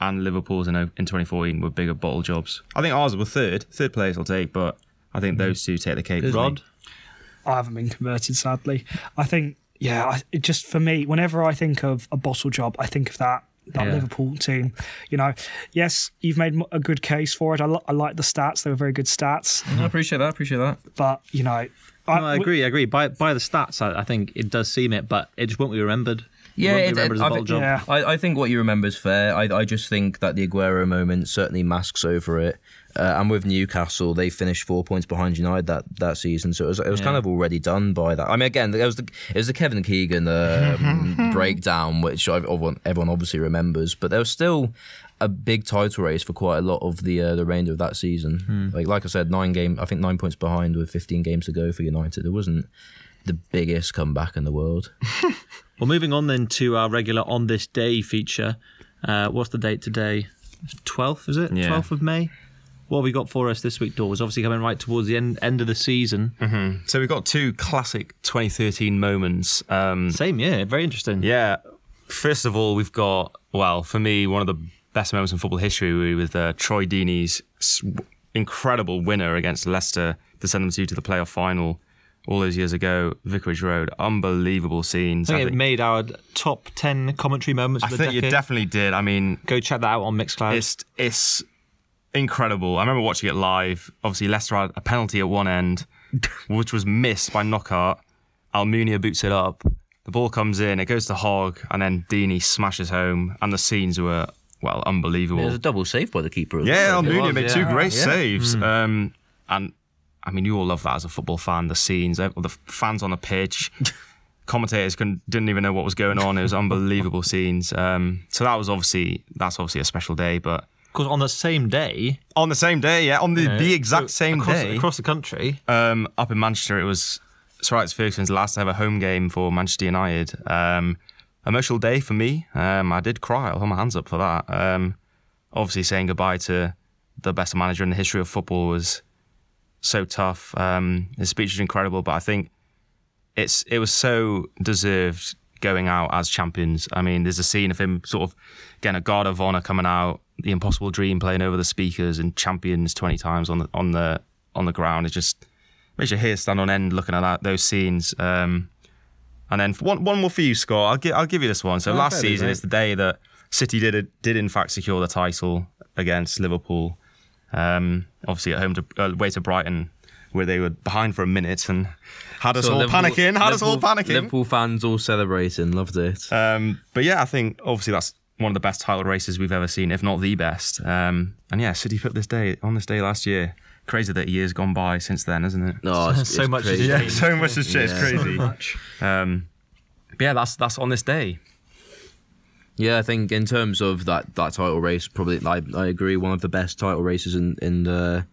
and Liverpool's in, in 2014 were bigger bottle jobs. I think ours were third. Third place I'll take, but I think mm-hmm. those two take the cake. for. Rod. I haven't been converted, sadly. I think, yeah, I, it just for me, whenever I think of a bottle job, I think of that that Yeah. Liverpool team. You know, yes, you've made a good case for it. I, li- I like the stats; they were very good stats. Mm-hmm. I appreciate that. I appreciate that. But you know, No, I agree. I agree. By by the stats, I, I think it does seem it, but it just won't be remembered. It Yeah, it- as I a bottle think- job. Yeah. I, I think what you remember is fair. I, I just think that the Aguero moment certainly masks over it. Uh, and with Newcastle, they finished four points behind United that, that season, so it was, it was kind of already done by that. I mean, again, it was the it was the Kevin Keegan um, <laughs> breakdown, which everyone, everyone obviously remembers, but there was still a big title race for quite a lot of the uh, the remainder of that season. Like like I said, nine game, I think nine points behind with 15 games to go for United. It wasn't the biggest comeback in the world. <laughs> Well, moving on then to our regular on this day feature. Uh, what's the date today? Twelfth, is it? Yeah. Twelfth of May. What have we got for us this week, Doors? Obviously coming right towards the end end of the season. So we've got two classic 2013 moments. Um, Same year. Very interesting. Yeah. First of all, we've got, well, for me, one of the best moments in football history with uh, Troy Deeney's incredible winner against Leicester to send them to to the playoff final all those years ago, Vicarage Road. Unbelievable scenes. I think I it made our top ten commentary moments I of the think you definitely did. I mean, Go check that out on Mixcloud. it's it's incredible. I remember watching it live. Obviously, Leicester had a penalty at one end, <laughs> which was missed by Knockaert. Almunia boots it up. The ball comes in, it goes to Hogg, and then Deeney smashes home. And the scenes were well unbelievable. It was a double save by the keeper. Yeah. Almunia made yeah. two great Yeah. saves. Um, and I mean, you all love that as a football fan. The scenes, eh, the fans on the pitch, <laughs> commentators couldn't, didn't even know what was going on. It was unbelievable scenes. Um, so that was obviously that's obviously a special day. But because on the same day, on the same day, yeah, on the, uh, the exact so same across, day, across the country. um, up in Manchester, it was Sir Alex Ferguson's last ever home game for Manchester United. Um, emotional day for me. Um, I did cry. I'll hold my hands up for that. Um, obviously, saying goodbye to the best manager in the history of football was so tough. Um, his speech was incredible, but I think it's it was so deserved going out as champions. I mean, there's a scene of him sort of getting a guard of honor coming out, the impossible dream playing over the speakers, and champions twenty times on the on the on the ground. It just makes your hair stand on end looking at that those scenes. Um, and then one one more for you, Scott. I'll give I'll give you this one. So Oh, last season, it's the day that City did did in fact secure the title against Liverpool. Um, obviously at home to uh, away to Brighton, where they were behind for a minute and had us So all Liverpool- panicking. Had us all Liverpool- panicking. Liverpool fans all celebrating, loved it. Um, but yeah, I think obviously that's one of the best title races we've ever seen, if not the best. Um, and yeah, City put this day on this day last year. Crazy that years gone by since then, isn't it? No, it's, So it's much has changed. <laughs> so much has changed. Yeah. Crazy. Um, but yeah, that's that's on this day. Yeah, I think in terms of that, that title race, probably I, I agree one of the best title races in in the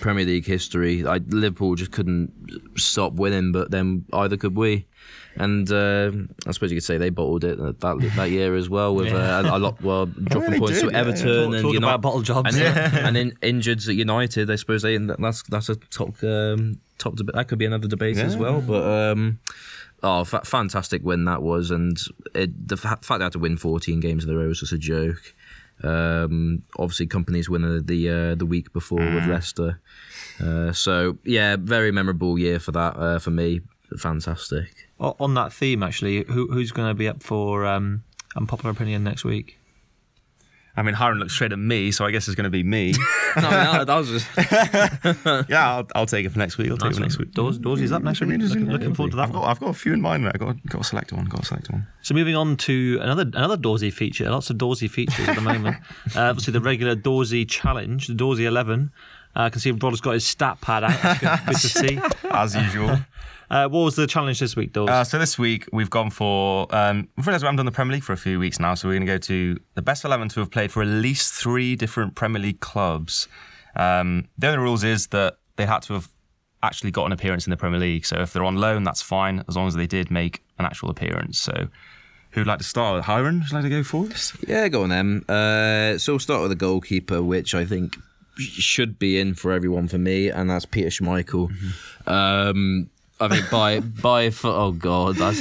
Premier League history. I, Liverpool just couldn't stop winning, but then either could we. And uh, I suppose you could say they bottled it that that year as well with uh, a, a lot well <laughs> dropping points did, to yeah. Everton Talk, and talk United. about bottle jobs. and, <laughs> and in, injured at United, I suppose they that's that's a top um, top debate. That could be another debate as well. But um, oh, fa- fantastic win that was, and it, the fa- fact they had to win 14 games in a row was just a joke. Um, obviously, companies winner the uh, the week before with Leicester. Uh, so yeah, very memorable year for that uh, for me. Fantastic. On that theme, actually, who, who's going to be up for um, unpopular opinion next week? I mean, Hiram looked straight at me, so I guess it's going to be me. <laughs> no, that, that was just, <laughs> yeah, I'll, I'll take it for next week. I'll take it for next week. Doors, Doorsy's up next week. Looking, looking forward to that I've got, I've got a few in mind. Mate. I've got, got to select one. Got to select one. So moving on to another another Dawsey feature. Lots of Dawsey features at the moment. <laughs> uh, obviously, the regular Dawsey challenge, the Dawsey Eleven. Uh, I can see Rod's got his stat pad out. That's good, good to <laughs> see. As usual. <laughs> Uh, what was the challenge this week, Dawes? Uh, so this week we've gone for. Um, we've realised we haven't done the Premier League for a few weeks now, so we're going to go to the best eleven to have played for at least three different Premier League clubs. Um, the only rules is that they had to have actually got an appearance in the Premier League. So if they're on loan, that's fine as long as they did make an actual appearance. So who'd like to start? Hiram, would you like to go first? Yeah, go on then. Uh, so we'll start with the goalkeeper, which I think should be in for everyone for me, and that's Peter Schmeichel. Um, I think by <laughs> by for, oh god, I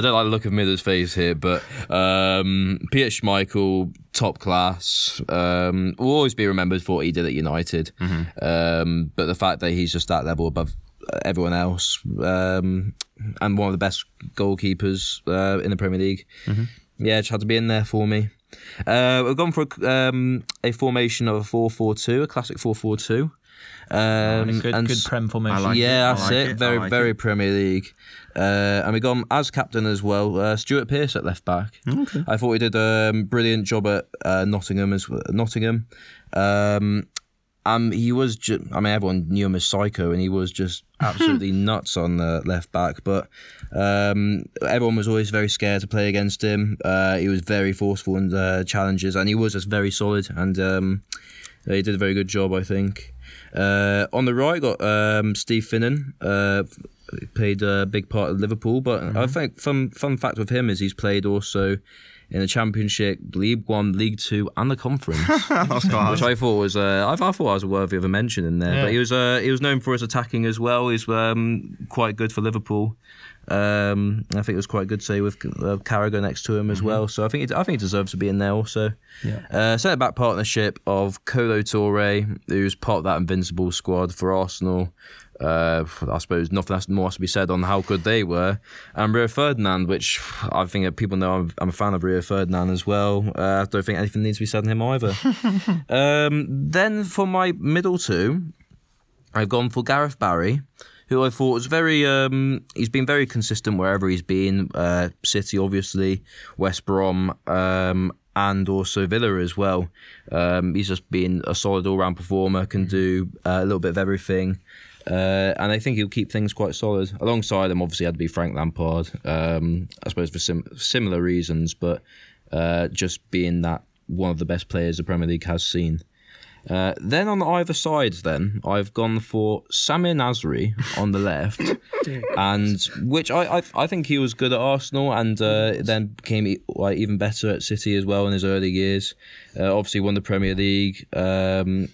don't like the look of Miller's face here, but um, Peter Schmeichel, top class, um, will always be remembered for what he did at United. Um, but the fact that he's just that level above everyone else, um, and one of the best goalkeepers uh, in the Premier League, yeah, just had to be in there for me. Uh, we've gone for a, um, a formation of a 4-4-2, a classic 4-4-2. Um, good, and good prem formation. like yeah, it, I that's like it. it, Very, like very it. Premier League. Uh, and we got him as captain as well. Uh, Stuart Pearce at left back. Okay. I thought he did a um, brilliant job at uh, Nottingham as Nottingham. Um, um, he was. Ju- I mean, everyone knew him as Psycho, and he was just <laughs> absolutely nuts on the left back. But um, everyone was always very scared to play against him. Uh, he was very forceful in the challenges, and he was just very solid. And um, he did a very good job, I think. Uh, on the right, got um, Steve Finnan. Uh, played a big part of Liverpool, but I think fun fun fact with him is he's played also in the Championship, League One, League Two, and the Conference, <laughs> which I thought was uh, I, I was worthy of a mention in there. Yeah. But he was uh, he was known for his attacking as well. He's um, quite good for Liverpool. Um, I think it was quite good to say with uh, Carragher next to him as well. So I think it, I think he deserves to be in there also. Yeah. Uh, centre back partnership of Kolo Touré, who's part of that invincible squad for Arsenal. Uh, I suppose nothing else more has to be said on how good they were, and Rio Ferdinand, which I think people know I'm, I'm a fan of Rio Ferdinand as well. Uh, I don't think anything needs to be said on him either. <laughs> um, then for my middle two, I've gone for Gareth Barry, who I thought was very. Um, he's been very consistent wherever he's been. Uh, City, obviously, West Brom, um, and also Villa as well. Um, he's just been a solid all-round performer. Can do uh, a little bit of everything. Uh, and I think he'll keep things quite solid. Alongside him, obviously, had to be Frank Lampard. Um, I suppose for sim- similar reasons, but uh, just being that one of the best players the Premier League has seen. Uh, then on either side, then I've gone for Samir Nasri on the left, <laughs> and which I, I I think he was good at Arsenal, and uh, then became like even better at City as well in his early years. Uh, obviously, won the Premier League. Um,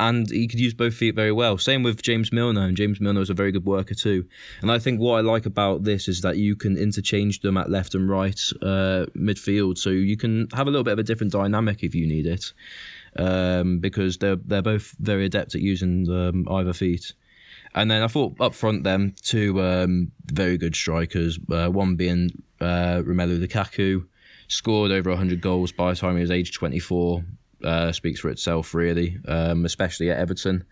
and he could use both feet very well. Same with James Milner, and James Milner is a very good worker too. And I think what I like about this is that you can interchange them at left and right uh, midfield, so you can have a little bit of a different dynamic if you need it, um, because they're they're both very adept at using um, either feet. And then I thought up front, them two um, very good strikers. Uh, one being uh, Romelu Lukaku, scored over 100 goals by the time he was age 24 uh, speaks for itself, really, um, especially at Everton.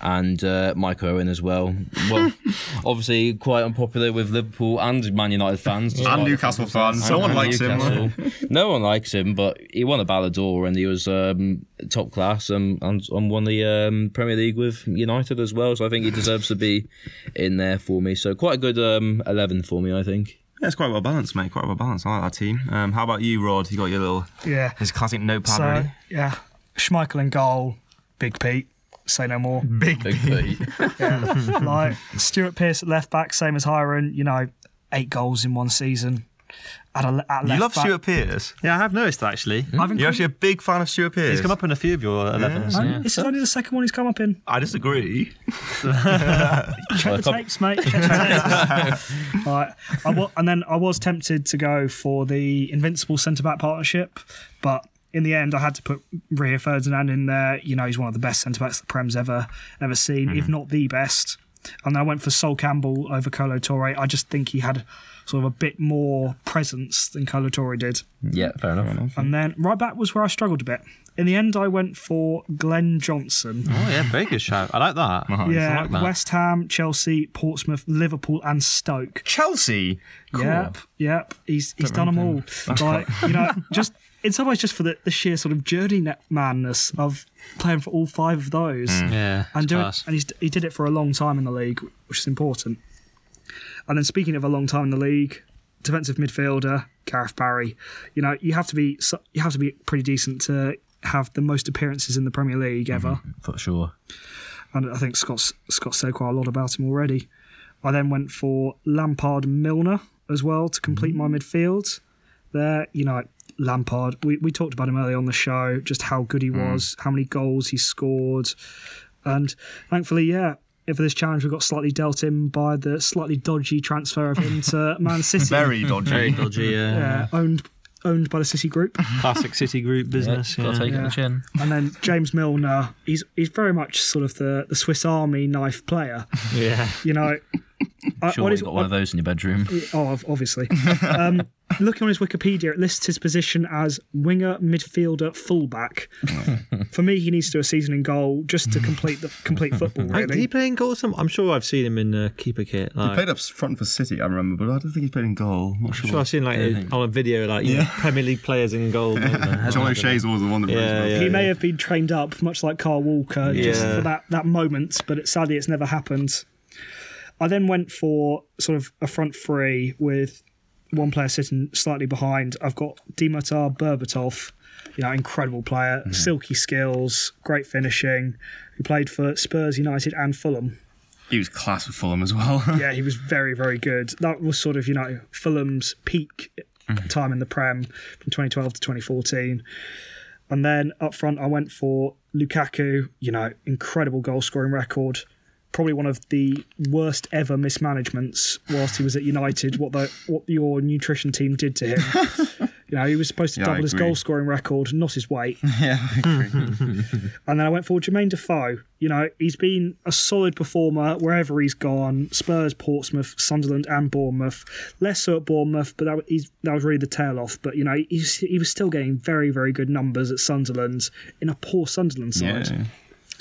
And uh, Mike Owen as well. Well, <laughs> obviously quite unpopular with Liverpool and Man United fans, and the Newcastle fact fans. No one and likes him. No one likes him, but he won a Ballon d'Or and he was um, top class and, and, and won the um, Premier League with United as well. So I think he deserves to be in there for me. So quite a good um, 11 for me, I think. Yeah, it's quite well balanced, mate. Quite well balanced. I like that team. Um, how about you, Rod? You got your little Yeah. his classic notepad So ready? yeah, Schmeichel in goal, Big Pete. Say no more. Big, Big Pete. <laughs> like Stuart Pearce at left back, same as Hiron. You know, eight goals in one season. At, a, at You love back. Stuart Pearce. Yeah, I have noticed that actually. Hmm? I've You're actually a big fan of Stuart Pearce. He's come up in a few of your 11s. Um, and This is only the second one he's come up in. I disagree. <laughs> Check the tapes, mate. Check the tapes. <laughs> right. I wa- and then I was tempted to go for the Invincible centre back partnership, but in the end, I had to put Rio Ferdinand in there. You know, he's one of the best centre backs the Prem's ever ever seen, if mm-hmm. not the best. And then I went for Sol Campbell over Kolo Touré. I just think he had sort of a bit more presence than Kolo Touré did. yeah, fair enough. And then right back was where I struggled a bit. In the end, I went for Glenn Johnson. Oh yeah, very good shout. I like that. Yeah, like that. West Ham, Chelsea, Portsmouth, Liverpool, and Stoke. Chelsea. Yep, yep. He's he's done them all. Like you know, <laughs> just in some ways, just for the, the sheer sort of journeymaness of playing for all five of those, mm. Yeah, and doing, class. and he's, he did it for a long time in the league, which is important. And then speaking of a long time in the league, defensive midfielder Gareth Barry. You know, you have to be you have to be pretty decent to have the most appearances in the Premier League ever mm-hmm, For sure. and I think Scott's Scott said quite a lot about him already. I then went for Lampard Milner as well to complete mm. my midfield. There, you know, Lampard. We we talked about him earlier on the show, just how good he was, how many goals he scored, and thankfully, yeah. For this challenge, we got slightly dealt in by the slightly dodgy transfer of him to <laughs> Man City, Very dodgy. Very dodgy. Uh, <laughs> yeah, owned owned by the City Group. Classic City Group business. Got to yeah. take it the chin. And then James Milner, he's he's very much sort of the, the Swiss Army knife player. <laughs> yeah. You know, uh, Sure, what you is- got one of those in your bedroom. Oh, obviously. <laughs> um, looking on his Wikipedia, it lists his position as winger, midfielder, fullback. For me, he needs to do a season in goal just to complete the complete football. Hey, Did he Really, play in goal? Some, I'm sure I've seen him in uh, keeper kit. Like, He played up front for City, I remember, but I don't think he played in goal. Not I'm sure. sure I've seen like a- on a video like you know, Premier League players in goal. <laughs> John O'Shea's always the one that Yeah, brings yeah. he may have been trained up, much like Kyle Walker, just for that that moment. But it, sadly, it's never happened. I then went for sort of a front three with one player sitting slightly behind. I've got Dimitar Berbatov, you know, incredible player, mm-hmm. silky skills, great finishing, who played for Spurs, United, and Fulham. He was class with Fulham as well. <laughs> Yeah, he was very, very good. That was sort of, you know, Fulham's peak mm-hmm. time in the Prem from 2012 to 2014. And then up front, I went for Lukaku, you know, incredible goal scoring record. Probably one of the worst ever mismanagements whilst he was at United. What the what your nutrition team did to him. <laughs> you know, he was supposed to Yeah, double his goal scoring record, not his weight. <laughs> yeah, I agree. <laughs> And then I went for Jermaine Defoe. You know, he's been a solid performer wherever he's gone Spurs, Portsmouth, Sunderland, and Bournemouth. Less so at Bournemouth, but that, was- he's, that was really the tail off. But, you know, he's, he was still getting very, very good numbers at Sunderland in a poor Sunderland side. yeah.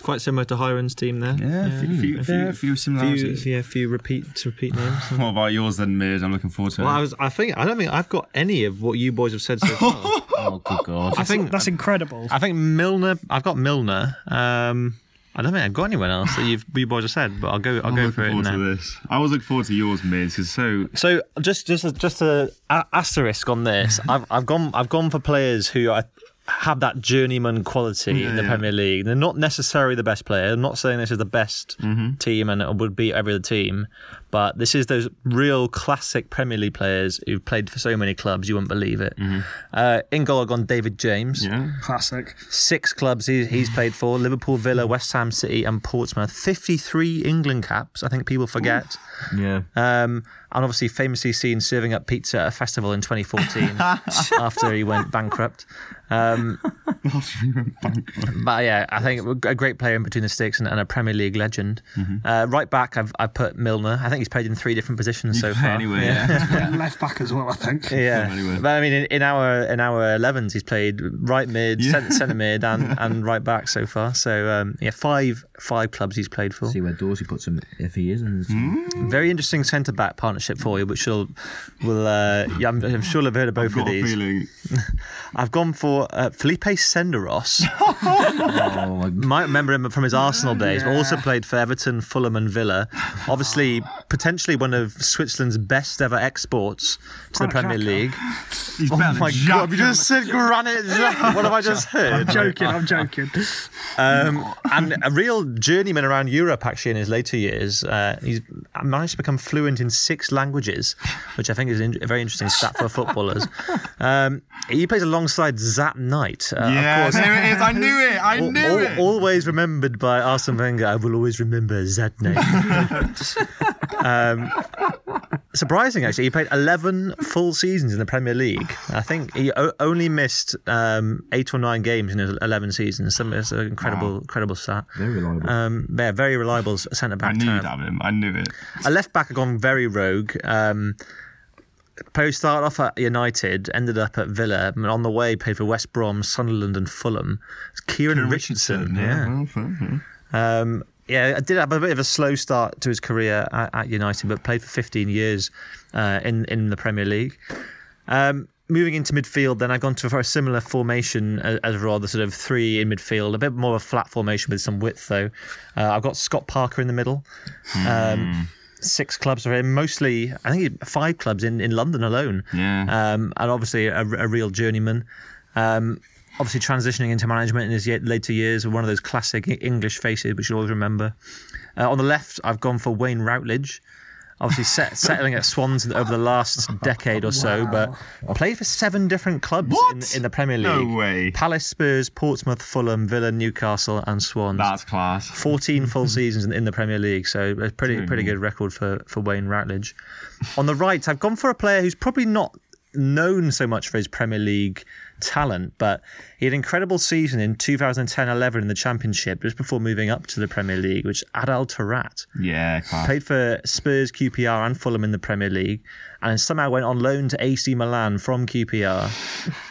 Quite similar to Hiron's team there. Yeah, a few, few, few, Yeah. few Few, similarities. yeah, few repeat repeat names. <laughs> What about yours then, Miz? I'm looking forward to Well, it. I was. I think I don't think I've got any of what you boys have said so far. <laughs> Oh, good God. I think That's incredible. I think Milner. I've got Milner. Um, I don't think I've got anyone else that you've you boys have said, but I'll go. I'll I'm go looking for it now. to this. I was looking forward to yours, Mids, because so So just just a, just a, a asterisk on this. I've I've gone I've gone for players who I have that journeyman quality in the yeah. Premier League. They're not necessarily the best player. I'm not saying this is the best mm-hmm. team and it would beat every other team, but this is those real classic Premier League players who've played for so many clubs you wouldn't believe it. Uh, in goal, I've gone David James. yeah. Classic. Six clubs he, he's played for Liverpool, Villa, West Ham City, and Portsmouth. 53 England caps, I think people forget. Yeah. Um, and obviously, famously seen serving up pizza at a festival in 2014 <laughs> after he went bankrupt. Um, <laughs> but yeah, I think a great player in between the sticks and, and a Premier League legend. Uh, right back, I've, I've put Milner. I think he's played in three different positions so far. Anyway, yeah. <laughs> Left back as well, I think. Yeah, Anyway. but I mean, in, in our in our 11s, he's played right mid, centre, centre mid, and, <laughs> and right back so far. So um, yeah, five five clubs he's played for. See where Dorsey puts him if he is. And Very interesting centre back partnership for you, which will will uh, yeah, I'm, I'm sure I've heard of both Got of a these. feeling. <laughs> I've gone for uh, Philippe Senderos. oh my Might remember him from his Arsenal days, but also played for Everton, Fulham, and Villa. Obviously, potentially one of Switzerland's best ever exports to the Premier Xhaka. League. <laughs> He's Oh my Xhaka. god! You just said Granit. Xhaka. <laughs> What have I just heard? I'm joking, I'm joking. <laughs> Um, and a real journeyman around Europe, actually, in his later years. Uh, he's managed to become fluent in six languages, which I think is a very interesting stat for footballers. Um, he plays alongside Zat Knight. Uh, Yeah, of course, there it is. I knew it. I knew al- it. always remembered by Arsene Wenger. I will always remember Zat Knight. Um, surprising, actually, he played 11 full seasons in the Premier League. I think he o- only missed um, eight or nine games in his 11 seasons. Some, it's an incredible, incredible stat. Very reliable. Um, yeah, very reliable centre back. I knew you'd have. him. I knew it. A left back had gone very rogue. Um, started off at United, ended up at Villa, and on the way played for West Brom, Sunderland, and Fulham. It's Kieran, Richardson. yeah. yeah. Um, yeah, I did have a bit of a slow start to his career at, at United, but played for 15 years uh, in in the Premier League. Um, moving into midfield, then I've gone to a very similar formation as, as rather sort of three in midfield, a bit more of a flat formation with some width though. Uh, I've got Scott Parker in the middle. Um, Six clubs for him, mostly I think five clubs in, in London alone. Yeah. Um, and obviously a, a real journeyman. Um, obviously transitioning into management in his later years, one of those classic English faces which you'll always remember. Uh, on the left, I've gone for Wayne Routledge. Obviously set, <laughs> settling at Swans over the last decade or so, but played for seven different clubs in, in the Premier No League. way. Palace, Spurs, Portsmouth, Fulham, Villa, Newcastle, and Swans. That's class. 14 <laughs> full seasons in, in the Premier League, so a pretty pretty good record for, for Wayne Routledge. On the right, I've gone for a player who's probably not known so much for his Premier League talent, but he had an incredible season in 2010-11 in the Championship just before moving up to the Premier League, which Adel Taarabt Yeah, class. played for Spurs, QPR, and Fulham in the Premier League, and somehow went on loan to AC Milan from QPR,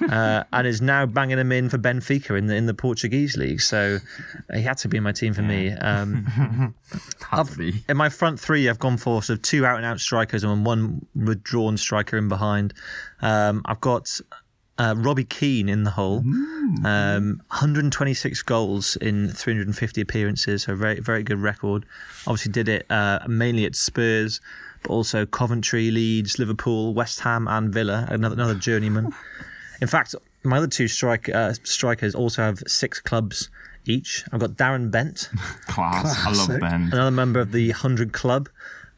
<laughs> uh, and is now banging them in for Benfica in the in the Portuguese league. So he had to be in my team for me. Um, <laughs> in my front three, I've gone for sort of two out and out strikers and one withdrawn striker in behind. Um, I've got. Uh, Robbie Keane in the hole, um, 126 goals in 350 appearances, so very very good record. Obviously did it uh, mainly at Spurs, but also Coventry, Leeds, Liverpool, West Ham, and Villa. Another another journeyman. In fact, my other two strike uh, strikers also have six clubs each. I've got Darren Bent, <laughs> Class. I love Ben. another member of the 100 Club,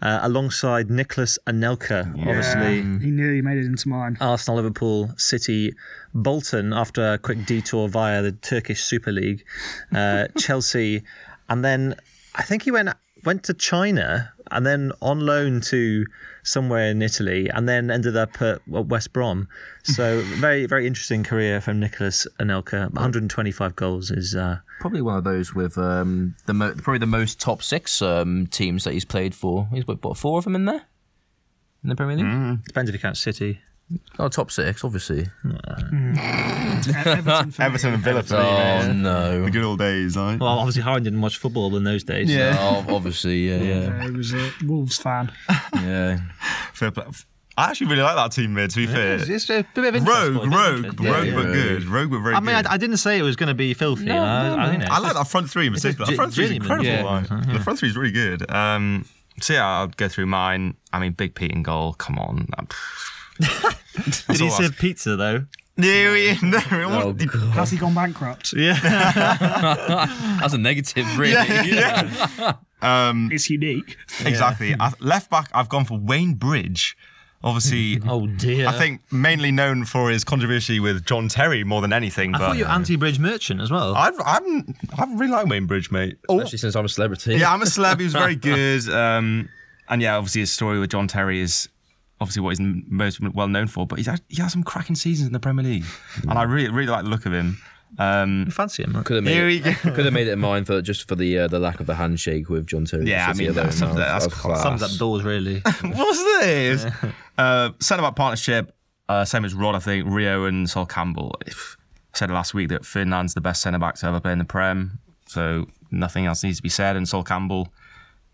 uh, alongside Nicolas Anelka, obviously. He nearly made it into mine. Arsenal, Liverpool, City, Bolton after a quick detour via the Turkish Super League, uh, <laughs> Chelsea, and then I think he went went to China and then on loan to somewhere in Italy, and then ended up at West Brom. So <laughs> very very interesting career from Nicolas Anelka. 125 goals is uh, Probably one of those with um, the mo- probably the most top six um, teams that he's played for. He's got what, four of them in there in the Premier League. depends if you count City. Oh, top six, obviously. Everton, for me. Everton and Villa for me, Oh man. no. The good old days, like. Well, obviously Harden didn't watch football in those days. Yeah. Oh, obviously, yeah, yeah, Yeah, he was a Wolves fan. yeah. Fair play. I actually really like that team mid. To be fair, It's, it's a bit of interest, rogue, but rogue, interesting. rogue, Yeah, but good. Rogue, but very I mean, good. I, I didn't say it was going to be filthy. No, you know, I- no, I, think no. I like just- that front three in it's particular. just That front three is incredible. yeah. The front three is really good. Um, so yeah, I'll go through mine. I mean, Big Pete in goal. Come on. Did he serve pizza though? No, <laughs> he- no. Oh, what- God. Has he gone bankrupt? <laughs> Yeah. <laughs> That's a negative, really. um, It's unique. exactly. I, left back, I've gone for Wayne Bridge. Obviously, oh dear. I think mainly known for his controversy with John Terry more than anything. I but thought you were anti-bridge merchant as well. I've, I'm, I really like Wayne Bridge, mate. Especially since I'm a celebrity. Yeah, I'm a celeb. He was very good. Um, and yeah, obviously his story with John Terry is obviously what he's most well known for. But he's had, he has some cracking seasons in the Premier League, and I really really like the look of him. Um, fancy him? Right? Could have made Here we it, go. could have made it mine for just for the uh, the lack of the handshake with John Terry. Yeah, I mean, see it that's- there that's That class. Sums up doors really. <laughs> what's this? Uh, centre back partnership, uh, same as Rod, I think. Rio and Sol Campbell. I said last week that Ferdinand's the best centre back to ever play in the Prem, so nothing else needs to be said. And Sol Campbell,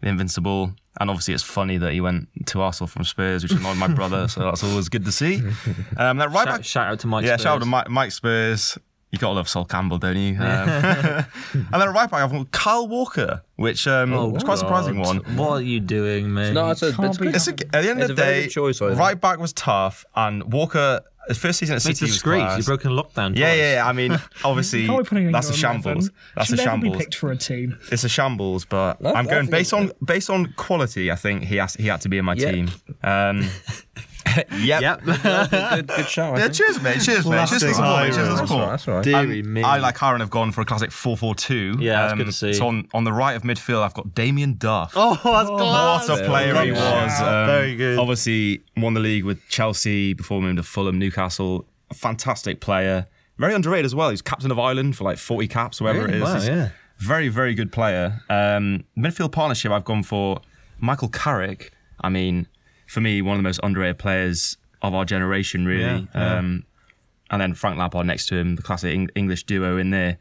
the invincible. And obviously, it's funny that he went to Arsenal from Spurs, which annoyed my brother, so that's always good to see. <laughs> Um, that right back, shout, shout out to Mike. yeah, Spurs. shout out to Mike, Mike Spurs. You gotta love Sol Campbell, don't you? Um, <laughs> and then at right back, I've got Kyle Walker, which um, was quite a surprising one. What are you doing, mate? No, it's a, it's be- good. It's a, at the end It's of the day, choice, right back was tough, and Walker, his first season at It's City was disgrace. class. You've broken lockdown. yeah, twice. yeah, yeah. I mean, <laughs> obviously, Can't be that's a shambles. That's Should a never be shambles. picked for a team. It's a shambles, but No, I'm going based on based on quality. I think he has he had to be in my Yep. team. Um, <laughs> <laughs> yep. Yep. <laughs> good, good shout. I Yeah, think. cheers, mate. Cheers, mate. Cheers to the support. mate. Cheers to the That's all support. right. That's all right. Deary Um, me. I, like Aaron, have gone for a classic 4 4 2. Yeah, that's good to see. So on, on the right of midfield, I've got Damien Duff. Oh, that's class. What a player he was. Um, Very good. Obviously, won the league with Chelsea before moving to Fulham, Newcastle. A fantastic player. Very underrated as well. He's captain of Ireland for like 40 caps, whatever Really? it is. Wow, He's yeah. Very, very good player. Um, midfield partnership, I've gone for Michael Carrick. I mean, for me, one of the most underrated players of our generation, really. Yeah, yeah. Um, and then Frank Lampard next to him, the classic Eng- English duo in there.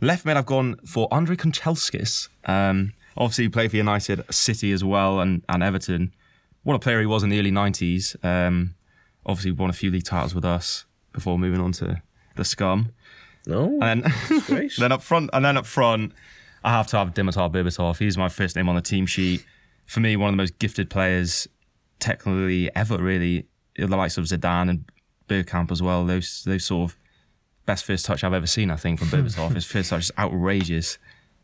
Left mid, I've gone for Andrei Kanchelskis. Um, obviously, he played for United, City as well, and, and Everton. What a player he was in the early 90s. Um, obviously, won a few league titles with us before moving on to the scum. No. And then, <laughs> then up front, and then up front, I have to have Dimitar Berbatov. He's my first name on the team sheet. For me, one of the most gifted players, technically ever, really. The likes of Zidane and Bergkamp as well. Those those sort of best first touch I've ever seen. I think from Berbatov. <laughs> His first touch is outrageous.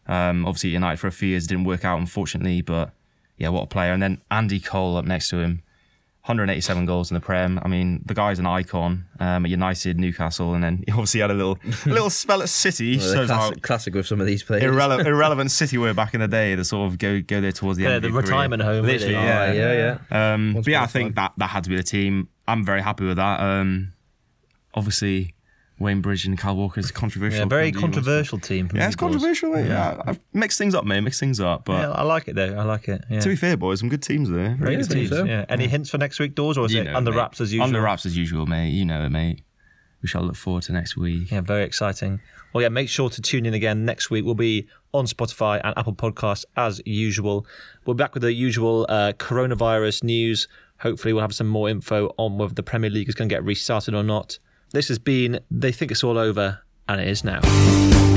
Um, obviously, United for a few years didn't work out, unfortunately. But yeah, what a player! And then Andy Cole up next to him. 187 goals in the Prem. I mean, the guy's an icon um, at United, Newcastle, and then he obviously had a little <laughs> little spell at City. Well, classic, classic with some of these players. irrelevant, <laughs> irrelevant City were back in the day. To sort of go go there towards the Yeah, end. of the your career. retirement home, really. Literally, Oh, yeah, yeah, yeah. Um, but yeah, I a think time. that that had to be the team. I'm very happy with that. Um, obviously, Wayne Bridge and Kyle Walker is controversial. Team. Yeah, very controversial team. Yeah, it's controversial. mate. Yeah, I've mixed things up, mate. Mixed things up. But Yeah, I like it though. I like it. Yeah. to be fair, boys, some good teams there. Very good teams. so. Yeah. Any hints for next week, Doors, or is You it know under mate. wraps as usual? Under wraps as usual, mate. You know it, mate. We shall look forward to next week. Yeah, very exciting. Well, yeah, make sure to tune in again next week. We'll be on Spotify and Apple Podcasts as usual. We're back with the usual uh, coronavirus news. Hopefully, we'll have some more info on whether the Premier League is going to get restarted or not. This has been They Think It's All Over, and it is now.